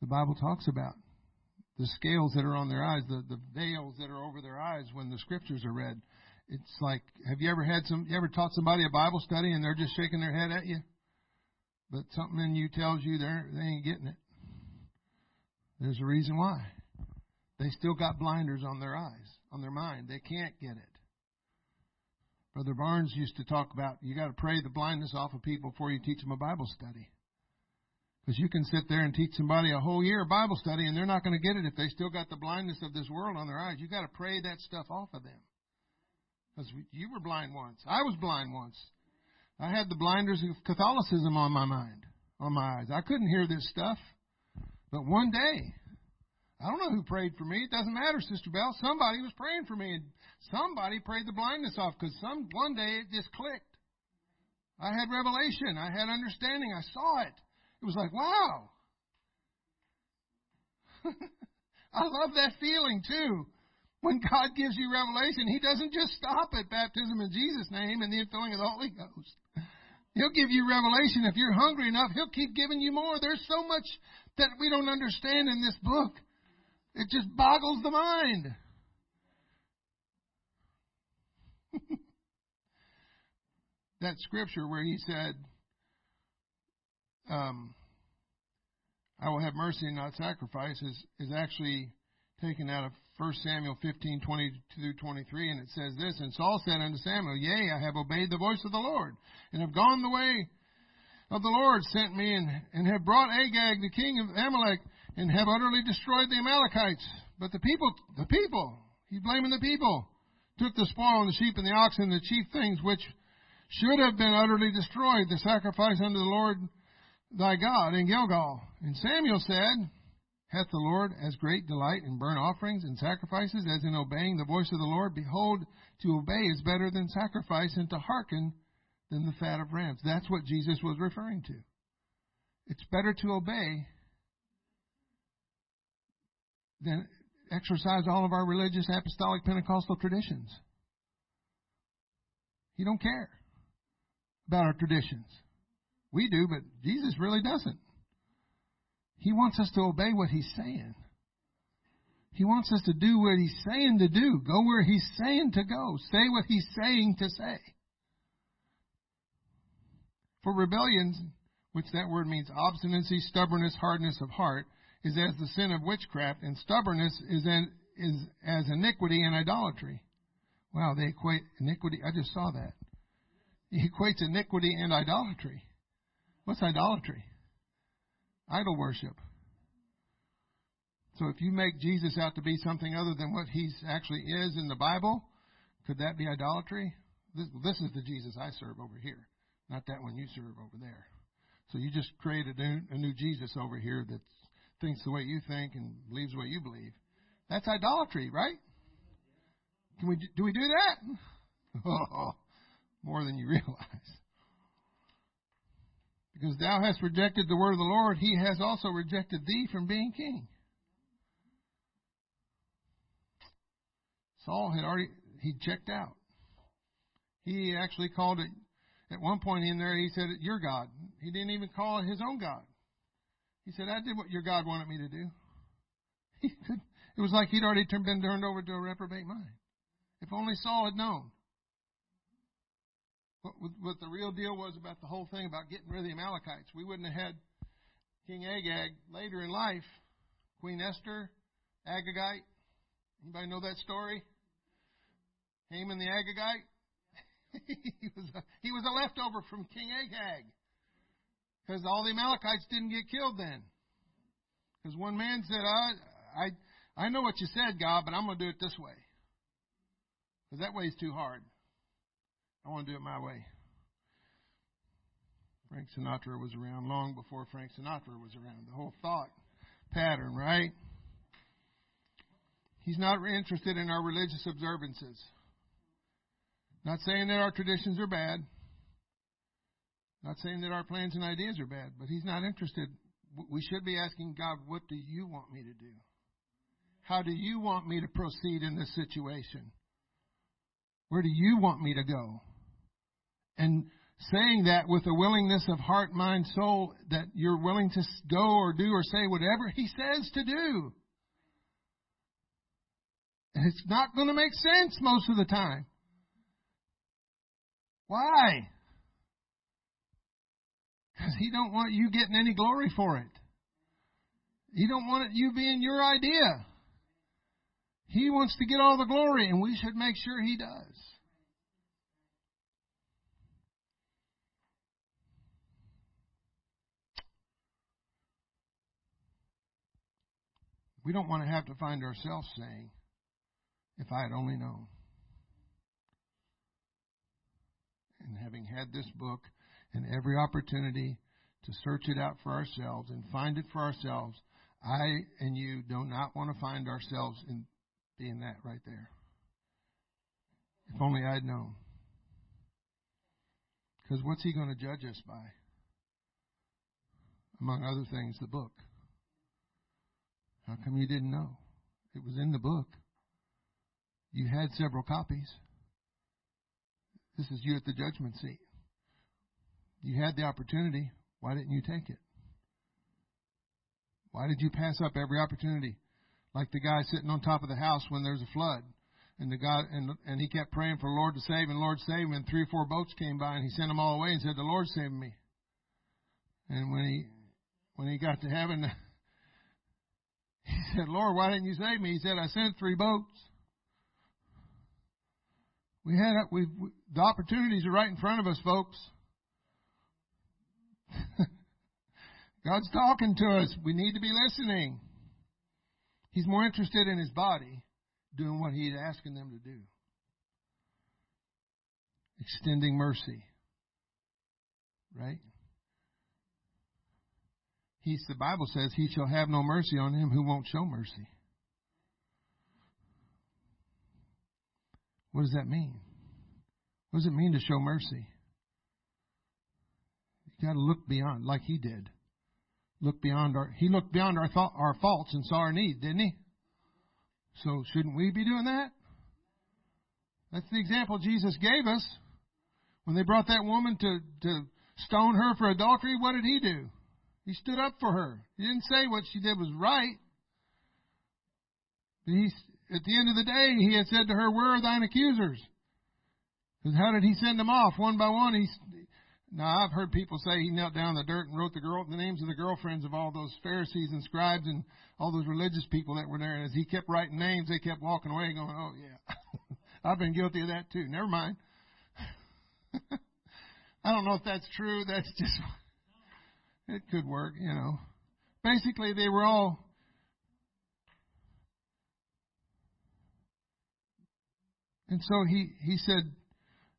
S2: The Bible talks about the scales that are on their eyes, the, the veils that are over their eyes when the scriptures are read. It's like have you ever had some you ever taught somebody a Bible study and they're just shaking their head at you? But something in you tells you they're they ain't getting it. There's a reason why. They still got blinders on their eyes, on their mind. They can't get it. Brother Barnes used to talk about you got to pray the blindness off of people before you teach them a Bible study. Because you can sit there and teach somebody a whole year of Bible study and they're not going to get it if they still got the blindness of this world on their eyes. You got to pray that stuff off of them. Because you were blind once. I was blind once. I had the blinders of Catholicism on my mind, on my eyes. I couldn't hear this stuff. But one day, I don't know who prayed for me. It doesn't matter, Sister Bell. Somebody was praying for me, and somebody prayed the blindness off because some one day it just clicked. I had revelation. I had understanding. I saw it. It was like, wow. [LAUGHS] I love that feeling too. When God gives you revelation, He doesn't just stop at baptism in Jesus' name and the infilling of the Holy Ghost. He'll give you revelation. If you're hungry enough, He'll keep giving you more. There's so much that we don't understand in this book. It just boggles the mind. [LAUGHS] that scripture where he said, um, I will have mercy and not sacrifice is, is actually taken out of 1 Samuel 15, 20 through 23, and it says this, And Saul said unto Samuel, Yea, I have obeyed the voice of the Lord, and have gone the way of the Lord sent me and, and have brought Agag, the king of Amalek, and have utterly destroyed the Amalekites. But the people, the people, he's blaming the people, took the spoil and the sheep and the oxen, the chief things which should have been utterly destroyed, the sacrifice unto the Lord thy God in Gilgal. And Samuel said, Hath the Lord as great delight in burnt offerings and sacrifices as in obeying the voice of the Lord? Behold, to obey is better than sacrifice, and to hearken than the fat of rams. That's what Jesus was referring to. It's better to obey than exercise all of our religious apostolic Pentecostal traditions. He don't care about our traditions. We do, but Jesus really doesn't. He wants us to obey what he's saying. He wants us to do what he's saying to do, go where he's saying to go, say what he's saying to say. For rebellions, which that word means obstinacy, stubbornness, hardness of heart, is as the sin of witchcraft, and stubbornness is, is as iniquity and idolatry. Wow, they equate iniquity. I just saw that. He equates iniquity and idolatry. What's idolatry? Idol worship. So if you make Jesus out to be something other than what he actually is in the Bible, could that be idolatry? This, this is the Jesus I serve over here, not that one you serve over there. So you just created a new, a new Jesus over here that thinks the way you think and believes what you believe. That's idolatry, right? Can we do we do that? [LAUGHS] More than you realize. Because thou hast rejected the word of the Lord, he has also rejected thee from being king. Saul had already, he checked out. He actually called it, at one point in there, he said, Your God. He didn't even call it his own God. He said, I did what your God wanted me to do. He [LAUGHS] could, it was like he'd already been turned over to a reprobate mind. If only Saul had known what, what the real deal was about the whole thing about getting rid of the Amalekites. We wouldn't have had King Agag later in life, Queen Esther, Agagite. Anybody know that story? Haman the Agagite. [LAUGHS] he was a, he was a leftover from King Agag because all the Amalekites didn't get killed then. Because one man said, I, I, I know what you said, God, but I'm going to do it this way. Because that way is too hard. I want to do it my way. Frank Sinatra was around long before Frank Sinatra was around. The whole thought pattern, right? He's not interested in our religious observances. Not saying that our traditions are bad. Not saying that our plans and ideas are bad, but he's not interested. We should be asking God, what do you want me to do? How do you want me to proceed in this situation? Where do you want me to go? And saying that with a willingness of heart, mind, soul, that you're willing to go or do or say whatever He says to do. And it's not going to make sense most of the time. Why? Because He don't want you getting any glory for it. He don't want it you being your idea. He wants to get all the glory, and we should make sure He does. We don't want to have to find ourselves saying, if I had only known. And having had this book and every opportunity to search it out for ourselves and find it for ourselves, I and you do not want to find ourselves in being that right there. If only I'd known. Because what's he going to judge us by? Among other things, the book. How come you didn't know? It was in the book. You had several copies. This is you at the judgment seat. You had the opportunity. Why didn't you take it? Why did you pass up every opportunity? Like the guy sitting on top of the house when there's a flood. And the guy and and he kept praying for the Lord to save and Lord save him and three or four boats came by and he sent them all away and said, The Lord saved me. And when he when he got to heaven [LAUGHS] he said, Lord, why didn't you save me? He said, I sent three boats. We had we the opportunities are right in front of us, folks. [LAUGHS] God's talking to us. We need to be listening. He's more interested in his body doing what he's asking them to do. Extending mercy. Right? He's, the Bible says, He shall have no mercy on him who won't show mercy. What does that mean? What does it mean to show mercy? You got to look beyond, like He did. Look beyond our. He looked beyond our thought, our faults and saw our need, didn't He? So shouldn't we be doing that? That's the example Jesus gave us. When they brought that woman to, to stone her for adultery, what did he do? He stood up for her. He didn't say what she did was right. He, at the end of the day, he had said to her, Where are thine accusers? Because how did he send them off one by one? He, now I've heard people say he knelt down in the dirt and wrote the girl the names of the girlfriends of all those Pharisees and scribes and all those religious people that were there. And as he kept writing names, they kept walking away, going, "Oh yeah, [LAUGHS] I've been guilty of that too." Never mind. [LAUGHS] I don't know if that's true. That's just it could work, you know. Basically, they were all And so he, he said,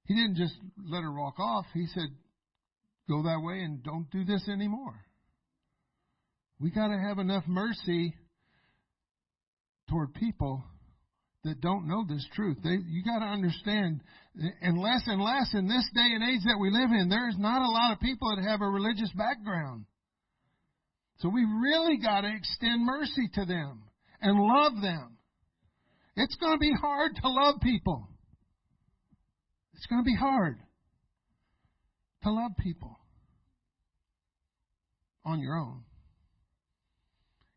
S2: he didn't just let her walk off. He said, go that way and don't do this anymore. We got to have enough mercy toward people that don't know this truth. They, you got to understand, and less and less in this day and age that we live in, there's not a lot of people that have a religious background. So we really got to extend mercy to them and love them. It's going to be hard to love people. It's going to be hard to love people on your own.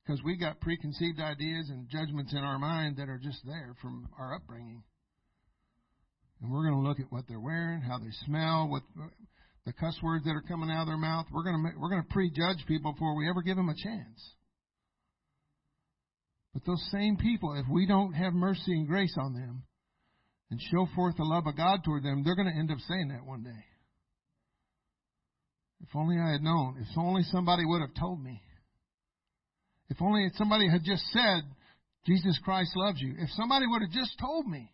S2: Because we got preconceived ideas and judgments in our mind that are just there from our upbringing. And we're going to look at what they're wearing, how they smell, what the cuss words that are coming out of their mouth. We're going to we're going to prejudge people before we ever give them a chance. But those same people, if we don't have mercy and grace on them and show forth the love of God toward them, they're going to end up saying that one day. If only I had known. If only somebody would have told me. If only somebody had just said, Jesus Christ loves you. If somebody would have just told me.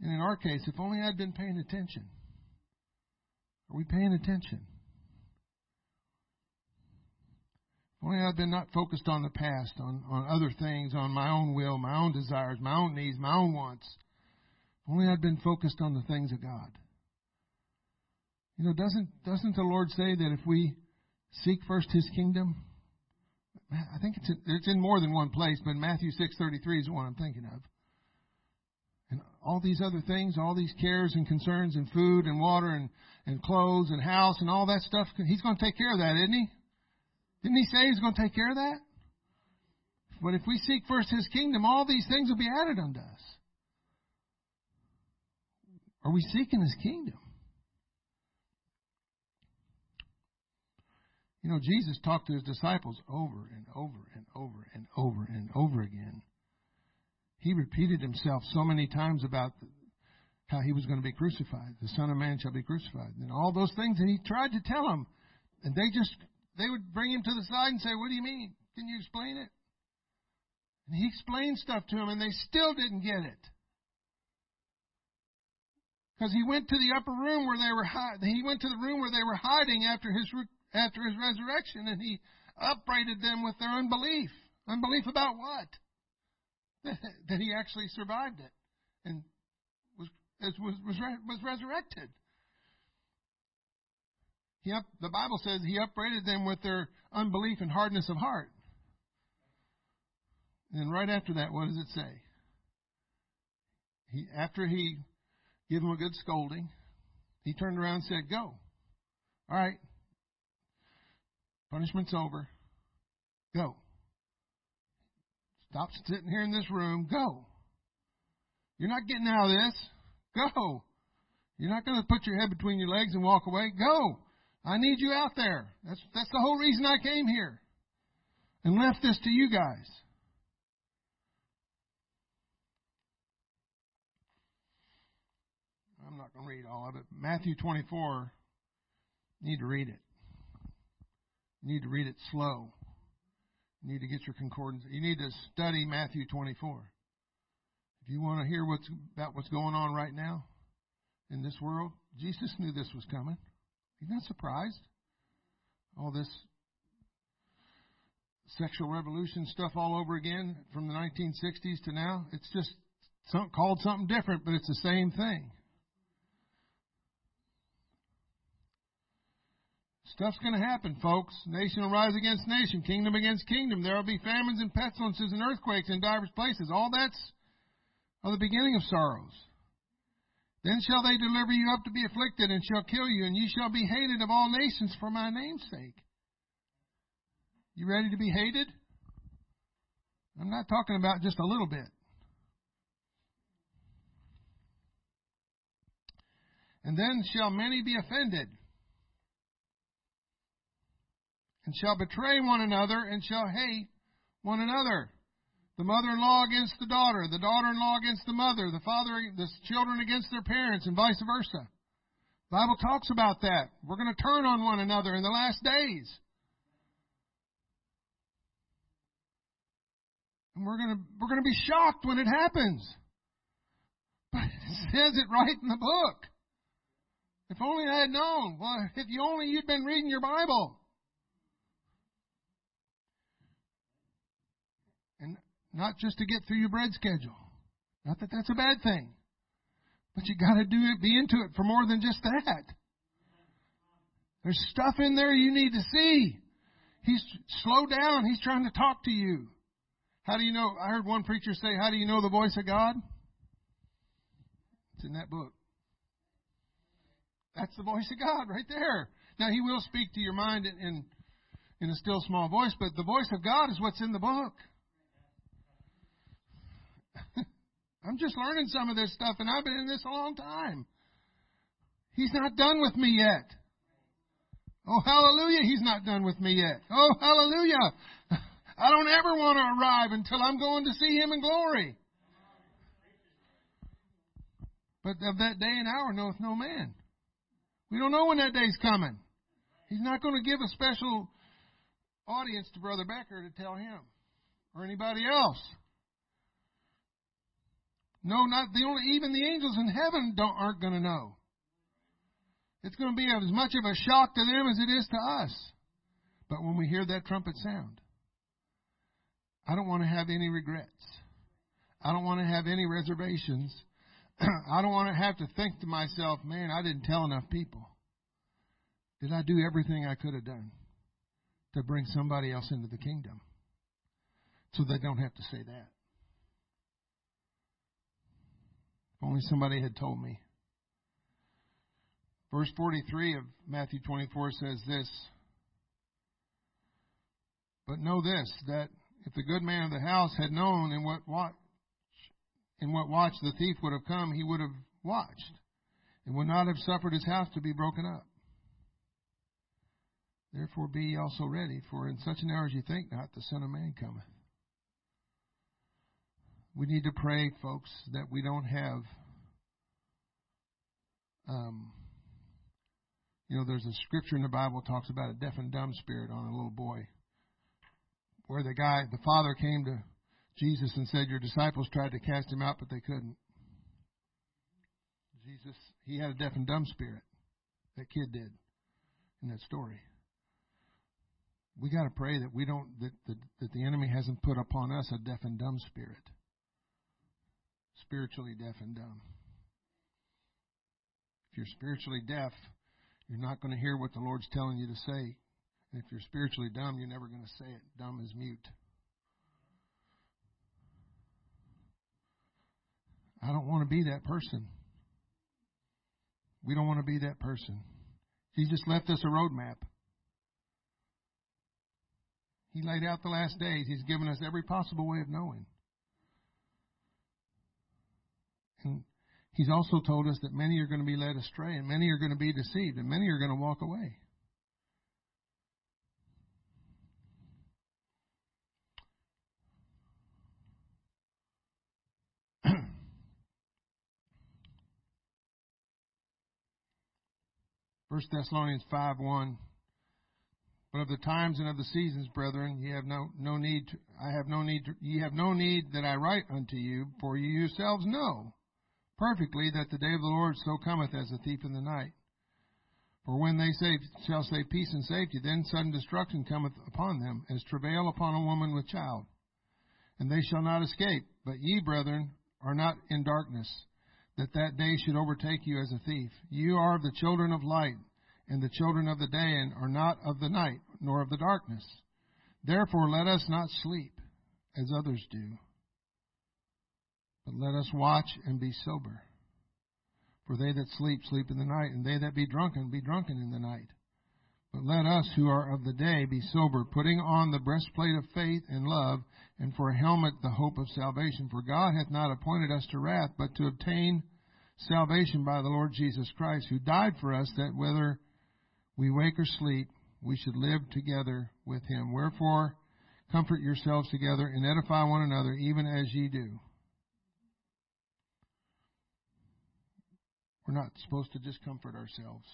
S2: And in our case, if only I'd been paying attention. Are we paying attention? If only I'd been not focused on the past, on, on other things, on my own will, my own desires, my own needs, my own wants. If only I'd been focused on the things of God. You know, doesn't doesn't the Lord say that if we seek first His kingdom, I think it's in, it's in more than one place, but Matthew six thirty three is the one I'm thinking of. And all these other things, all these cares and concerns, and food and water and and clothes and house and all that stuff, He's going to take care of that, isn't He? Didn't he say he's going to take care of that? But if we seek first his kingdom, all these things will be added unto us. Are we seeking his kingdom? You know, Jesus talked to his disciples over and over and over and over and over again. He repeated himself so many times about how he was going to be crucified. The Son of Man shall be crucified. And all those things, and he tried to tell them. And they just they would bring him to the side and say, What do you mean? Can you explain it? And he explained stuff to them, and they still didn't get it. Because he went to the upper room where they were. He went to the room where they were hiding after his after his resurrection, and he upbraided them with their unbelief. Unbelief about what? [LAUGHS] that he actually survived it and was was was, was resurrected. He up, the Bible says he upbraided them with their unbelief and hardness of heart. And right after that, what does it say? He, after he gave him a good scolding, he turned around and said, Go. All right. Punishment's over. Go. Stop sitting here in this room. Go. You're not getting out of this. Go. You're not going to put your head between your legs and walk away. Go. I need you out there. That's, that's the whole reason I came here and left this to you guys. I'm not going to read all of it. Matthew 24, need to read it. Need to read it slow. Need to get your concordance. You need to study Matthew 24. If you want to hear what's about what's going on right now in this world, Jesus knew this was coming. He's not surprised. All this sexual revolution stuff all over again from the 1960s to now. It's just some, called something different, but it's the same thing. Stuff's going to happen, folks. Nation will rise against nation, kingdom against kingdom. There will be famines and pestilences and earthquakes in divers places. All that's of the beginning of sorrows. Then shall they deliver you up to be afflicted, and shall kill you, and you shall be hated of all nations for my name's sake. You ready to be hated? I'm not talking about just a little bit. And then shall many be offended, and shall betray one another, and shall hate one another. The mother-in-law against the daughter, the daughter-in-law against the mother, the father, the children against their parents, and vice versa. The Bible talks about that. We're going to turn on one another in the last days. And we're going to, we're going to be shocked when it happens. But [LAUGHS] it says it right in the book. If only I had known. Well, if you only you'd been reading your Bible. And not just to get through your bread schedule. Not that that's a bad thing. But you gotta do it, be into it for more than just that. There's stuff in there you need to see. He's slow down. He's trying to talk to you. How do you know? I heard one preacher say, How do you know the voice of God? It's in that book. That's the voice of God right there. Now, He will speak to your mind in, in, in a still small voice, but the voice of God is what's in the book. [LAUGHS] I'm just learning some of this stuff, and I've been in this a long time. He's not done with me yet. Oh, hallelujah, He's not done with me yet. Oh, hallelujah. [LAUGHS] I don't ever want to arrive until I'm going to see Him in glory. But of that day and hour knoweth no man. We don't know when that day's coming. He's not going to give a special audience to Brother Becker to tell him or anybody else. No, not the only even the angels in heaven don't aren't going to know. It's going to be as much of a shock to them as it is to us. But when we hear that trumpet sound, I don't want to have any regrets. I don't want to have any reservations. [CLEARS THROAT] I don't want to have to think to myself, man, I didn't tell enough people. Did I do everything I could have done to bring somebody else into the kingdom? So they don't have to say that. Only somebody had told me. Verse 43 of Matthew 24 says this But know this, that if the good man of the house had known in what watch, in what watch the thief would have come, he would have watched and would not have suffered his house to be broken up. Therefore be ye also ready, for in such an hour as you think not, the Son of Man cometh. We need to pray, folks, that we don't have, um, you know, there's a scripture in the Bible talks about a deaf and dumb spirit on a little boy where the guy, the father came to Jesus and said, Your disciples tried to cast him out, but they couldn't. Jesus, he had a deaf and dumb spirit. That kid did in that story. We got to pray that we don't that, that that the enemy hasn't put upon us a deaf and dumb spirit. Spiritually deaf and dumb. If you're spiritually deaf, you're not going to hear what the Lord's telling you to say And if you're spiritually dumb, you're never going to say it. Dumb is mute. I don't want to be that person. We don't want to be that person. He just left us a roadmap. He laid out the last days. He's given us every possible way of knowing. And He's also told us that many are going to be led astray, and many are going to be deceived, and many are going to walk away. 1 Thessalonians 5 1. But of the times and of the seasons, brethren, ye have no, no need, to, I have no need, to, ye have no need that I write unto you, for you yourselves know perfectly that the day of the Lord so cometh as a thief in the night. For when they say, shall say peace and safety, then sudden destruction cometh upon them, as travail upon a woman with child. And they shall not escape. But ye, brethren, are not in darkness, that that day should overtake you as a thief. You are the children of light and the children of the day and are not of the night, nor of the darkness. Therefore let us not sleep as others do, but let us watch and be sober. For they that sleep, sleep in the night, and they that be drunken, be drunken in the night. But let us who are of the day be sober, putting on the breastplate of faith and love, and for a helmet the hope of salvation. For God hath not appointed us to wrath, but to obtain salvation by the Lord Jesus Christ, who died for us, that whether we wake or sleep, we should live together with him. Wherefore, comfort yourselves together and edify one another, even as ye do. We're not supposed to just comfort ourselves.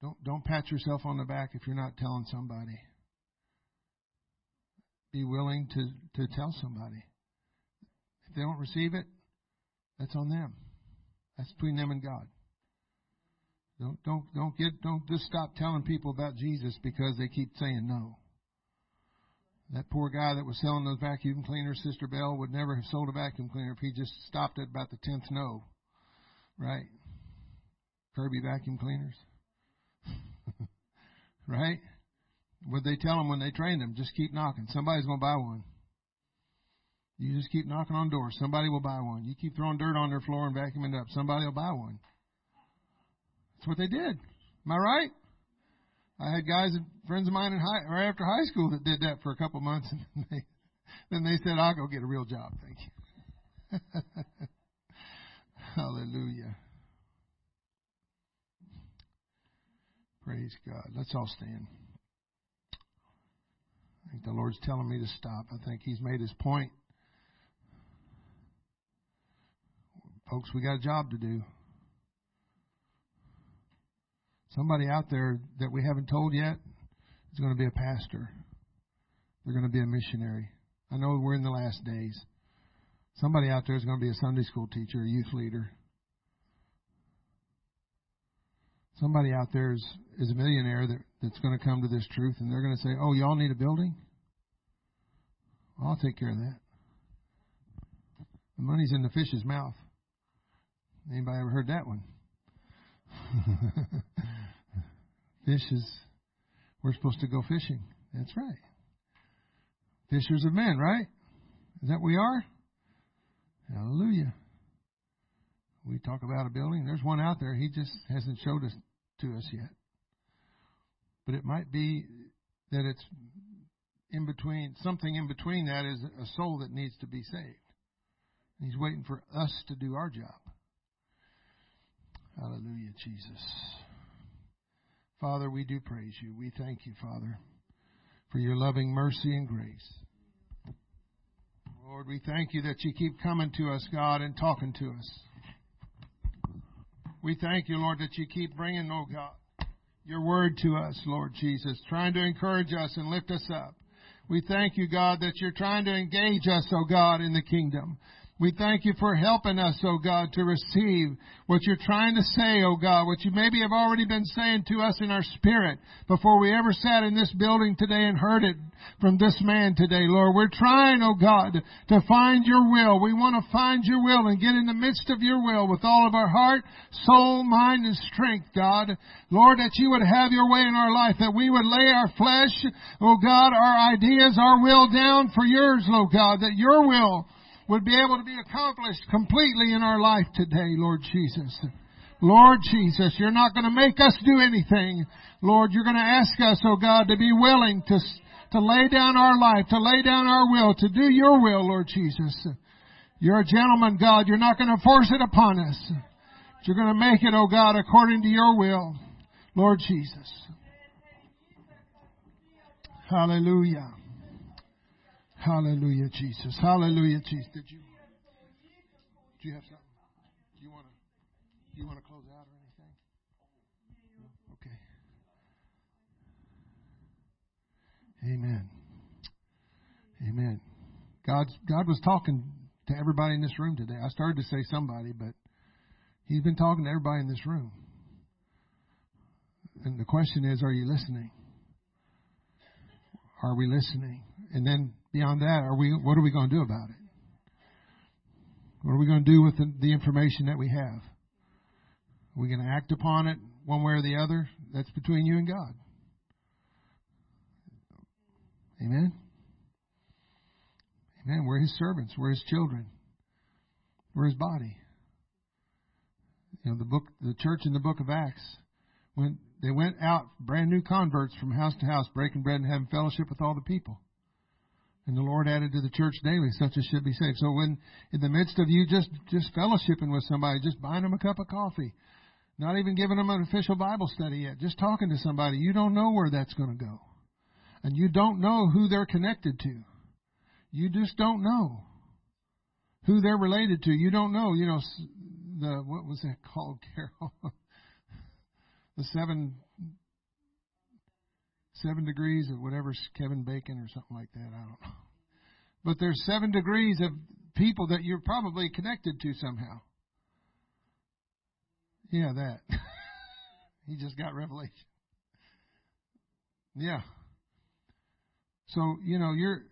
S2: Don't, don't pat yourself on the back if you're not telling somebody. Be willing to, to tell somebody. If they don't receive it, that's on them. That's between them and God. Don't don't don't get don't just stop telling people about Jesus because they keep saying no. That poor guy that was selling those vacuum cleaners, Sister Bell, would never have sold a vacuum cleaner if he just stopped at about the tenth no. Right? Kirby vacuum cleaners. [LAUGHS] right? Would they tell them when they trained them? Just keep knocking. Somebody's going to buy one. You just keep knocking on doors. Somebody will buy one. You keep throwing dirt on their floor and vacuuming up. Somebody will buy one. That's what they did. Am I right? I had guys, friends of mine in high, or after high school that did that for a couple months, [LAUGHS] and they, then they said, "I'll go get a real job." Thank you. [LAUGHS] Hallelujah. Praise God. Let's all stand. I think the Lord's telling me to stop. I think He's made His point. Folks, we got a job to do. Somebody out there that we haven't told yet is going to be a pastor. They're going to be a missionary. I know we're in the last days. Somebody out there is going to be a Sunday school teacher, a youth leader. Somebody out there is, is a millionaire that, that's going to come to this truth and they're going to say, Oh, y'all need a building? I'll take care of that. The money's in the fish's mouth. Anybody ever heard that one? [LAUGHS] Fishes. We're supposed to go fishing. That's right. Fishers of men, right? Is that we are? Hallelujah. We talk about a building. There's one out there. He just hasn't showed us to us yet. But it might be that it's in between, something in between that is a soul that needs to be saved. He's waiting for us to do our job. Hallelujah, Jesus. Father, we do praise you. We thank you, Father, for your loving mercy and grace. Lord, we thank you that you keep coming to us, God, and talking to us. We thank you, Lord, that you keep bringing, oh God, your word to us, Lord Jesus, trying to encourage us and lift us up. We thank you, God, that you're trying to engage us, oh God, in the kingdom. We thank you for helping us, oh God, to receive what you're trying to say, oh God, what you maybe have already been saying to us in our spirit before we ever sat in this building today and heard it from this man today, Lord. We're trying, oh God, to find your will. We want to find your will and get in the midst of your will with all of our heart, soul, mind, and strength, God. Lord, that you would have your way in our life, that we would lay our flesh, oh God, our ideas, our will down for yours, oh God, that your will would be able to be accomplished completely in our life today, Lord Jesus. Lord Jesus, you're not going to make us do anything. Lord, you're going to ask us, oh God, to be willing to, to lay down our life, to lay down our will, to do your will, Lord Jesus. You're a gentleman, God. You're not going to force it upon us. You're going to make it, oh God, according to your will, Lord Jesus. Hallelujah. Hallelujah, Jesus. Hallelujah, Jesus. Did you? Do you have something? Do you want to? You want to close out or anything? No? Okay. Amen. Amen. God, God was talking to everybody in this room today. I started to say somebody, but He's been talking to everybody in this room. And the question is, are you listening? Are we listening? And then beyond that, are we? What are we going to do about it? What are we going to do with the, the information that we have? Are we going to act upon it one way or the other? That's between you and God. Amen. Amen. We're His servants. We're His children. We're His body. You know the book, the church in the book of Acts, when they went out, brand new converts from house to house, breaking bread and having fellowship with all the people. And the Lord added to the church daily such as should be saved. So when in the midst of you just just fellowshipping with somebody, just buying them a cup of coffee, not even giving them an official Bible study yet, just talking to somebody, you don't know where that's going to go. And you don't know who they're connected to. You just don't know who they're related to. You don't know, you know, the what was that called, [LAUGHS] Carol? the seven seven degrees of whatever Kevin Bacon or something like that. I don't know. But there's seven degrees of people that you're probably connected to somehow. Yeah, that. [LAUGHS] he just got revelation. Yeah. So, you know, you're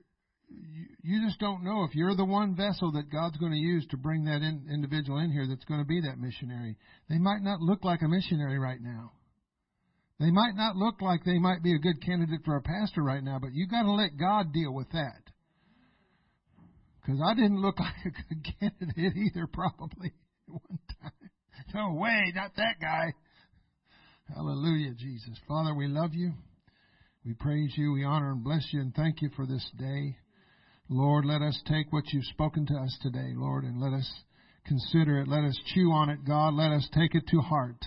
S2: you just don't know if you're the one vessel that God's going to use to bring that in, individual in here that's going to be that missionary. They might not look like a missionary right now. They might not look like they might be a good candidate for a pastor right now, but you got to let God deal with that. Because I didn't look [LAUGHS] like a good candidate either, probably [LAUGHS] one time. No way, not that guy. Hallelujah, Jesus. Father, we love you. We praise you. We honor and bless you and thank you for this day. Lord, let us take what you've spoken to us today, Lord, and let us consider it. Let us chew on it, God. Let us take it to heart.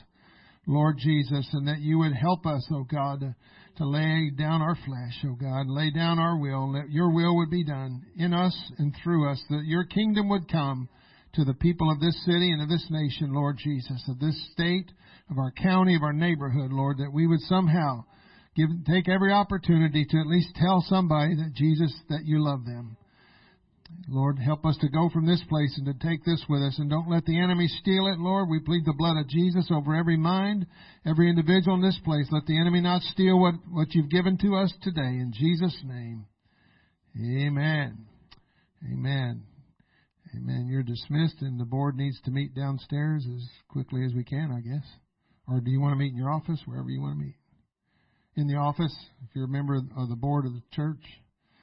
S2: Lord Jesus, and that you would help us, O oh God, to, lay down our flesh, O oh God, lay down our will, that your will would be done in us and through us, that your kingdom would come to the people of this city and of this nation, Lord Jesus, of this state, of our county, of our neighborhood, Lord, that we would somehow give, take every opportunity to at least tell somebody that Jesus, that you love them. Lord, help us to go from this place and to take this with us. And don't let the enemy steal it, Lord. We plead the blood of Jesus over every mind, every individual in this place. Let the enemy not steal what, what you've given to us today. In Jesus' name. Amen. Amen. Amen. You're dismissed, and the board needs to meet downstairs as quickly as we can, I guess. Or do you want to meet in your office, wherever you want to meet? In the office, if you're a member of the board of the church.